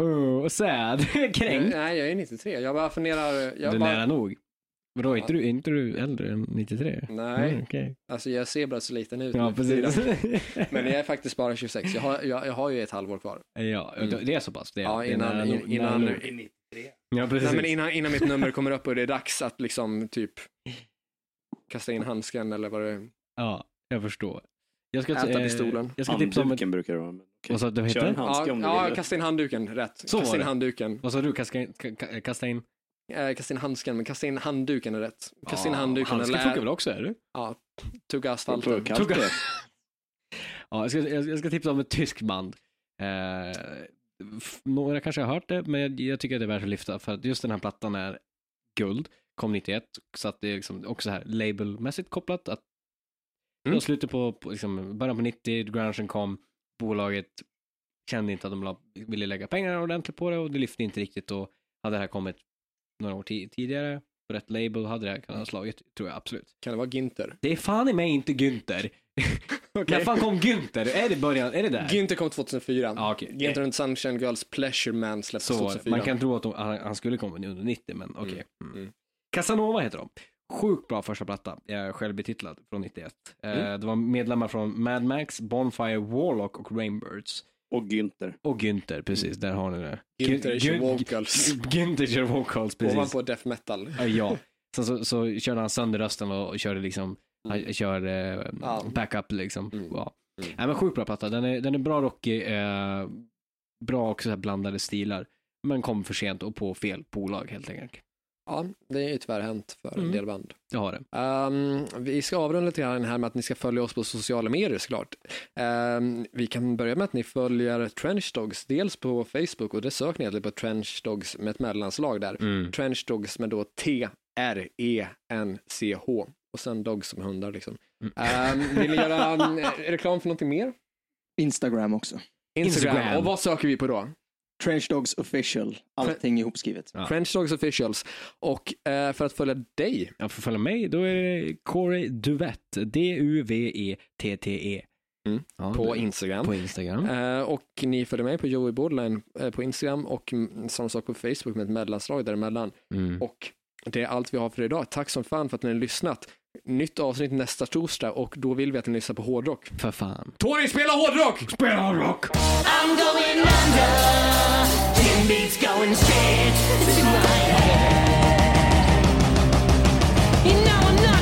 oh, sad. (laughs) Kränkt. Nej, jag är 93. Jag bara funderar. Jag Du är bara, nära nog. Vadå, är inte du, är inte du äldre än 93? Nej, Mm, okej. alltså jag ser bara så liten ut. Ja, nu precis. (laughs) Men jag är faktiskt bara 26. Jag har, jag, jag har ju ett halvår kvar. ja, Mm. det är så pass. Det är, Ja, innan- nära in- nog- innan- nära nog. Ja, precis. Nej, men innan, innan mitt nummer kommer upp och det är dags att liksom typ kasta in handsken eller vad det är. Ja, jag förstår. Jag ska, Äta eh, pistolen. Jag ska tipsa om ett... Brukar det vara. okej. Vad sa du, Kör en handske Ja, om du ja vill. kasta in handduken, rätt. Så kasta in handduken. Vad sa du? Kasta in, ka- ka- kasta in? Eh, kasta in handsken, men kasta in handduken är rätt. Kasta in Ja, handduken Handske eller funkar väl också, eller? ja, tugga asfalten. Tugga. det. (laughs) Ja, jag, ska, jag, ska tipsa om ett tyskt band. Eh, några kanske har hört det, men jag, tycker att det är värt att lyfta för att just den här plattan är guld, kom 91, så att det är liksom också här labelmässigt kopplat. Att Mm. mm. slutet på, på liksom, början på 90, grungen kom, bolaget kände inte att de la, ville lägga pengar ordentligt på det och det lyfte inte riktigt och hade det här kommit några år ti- tidigare, på rätt label hade det här kunnat ha slagit, tror jag absolut. Kan det vara Ginter? Det är fan i mig inte Günther. (laughs) När fan kom Günther? Är det början? Är det där? Ginter kom 2004. Ja, okej. Ginter and Sunshine Girls Pleasure Man släpptes Så, 2004. man kan tro att de, han, han skulle komma under 90, men okej. Mm, mm. Casanova heter de. Sjukt bra första platta, självbetitlad från 91. Eh, Mm. Det var medlemmar från Mad Max, Bonfire, Warlock och Rainbirds. Och Günther. Och Günther, precis, där har ni det. Günther kör vocals. (laughs) Günther kör vocals, precis. Ovanpå death metal. Ja. Sen så, så körde han sönder rösten och, körde liksom, han körde eh, Ja. backup liksom. Mm. Ja. Mm. Nej, men sjukt bra platta, den är, den är bra rockig, eh, bra också så här blandade stilar. Men kom för sent och på fel bolag helt enkelt. Ja, det är ju tyvärr hänt för en Mm. del band. Det har det. Ehm, vi ska avrunda lite grann här med att ni ska följa oss på sociala medier såklart. Ehm, vi kan börja med att ni följer Trench Dogs, dels på Facebook och det söker ni egentligen på Trench Dogs med ett mellanslag där. Mm. Trench Dogs med då T-R-E-N-C-H och sen Dogs som hundar liksom. Mm. Ehm, vill ni göra en, (laughs) reklam för någonting mer? Instagram också. Instagram. Instagram. Och vad söker vi på då? Trench Dogs official. Allting ihopskrivet. Ja. Trench Dogs Officials. Och eh, för att följa dig, Ja, för att följa mig, då är det Corey Duvett. E D-U-V-E-T-T-E. Mm. Ja, på det- Instagram. på Instagram. Eh, och ni följer mig på Joey Borderline eh, på Instagram och mm, samma sak på Facebook med ett mellanslag däremellan. Mm. Och det är allt vi har för idag. Tack som fan för att ni har lyssnat. Nytt avsnitt nästa torsdag och då vill vi att ni lyssnar på hårdrock. För fan. Tony, spela hårdrock! Spela rock! I'm going under. Ten beats going straight to my head. You know I'm not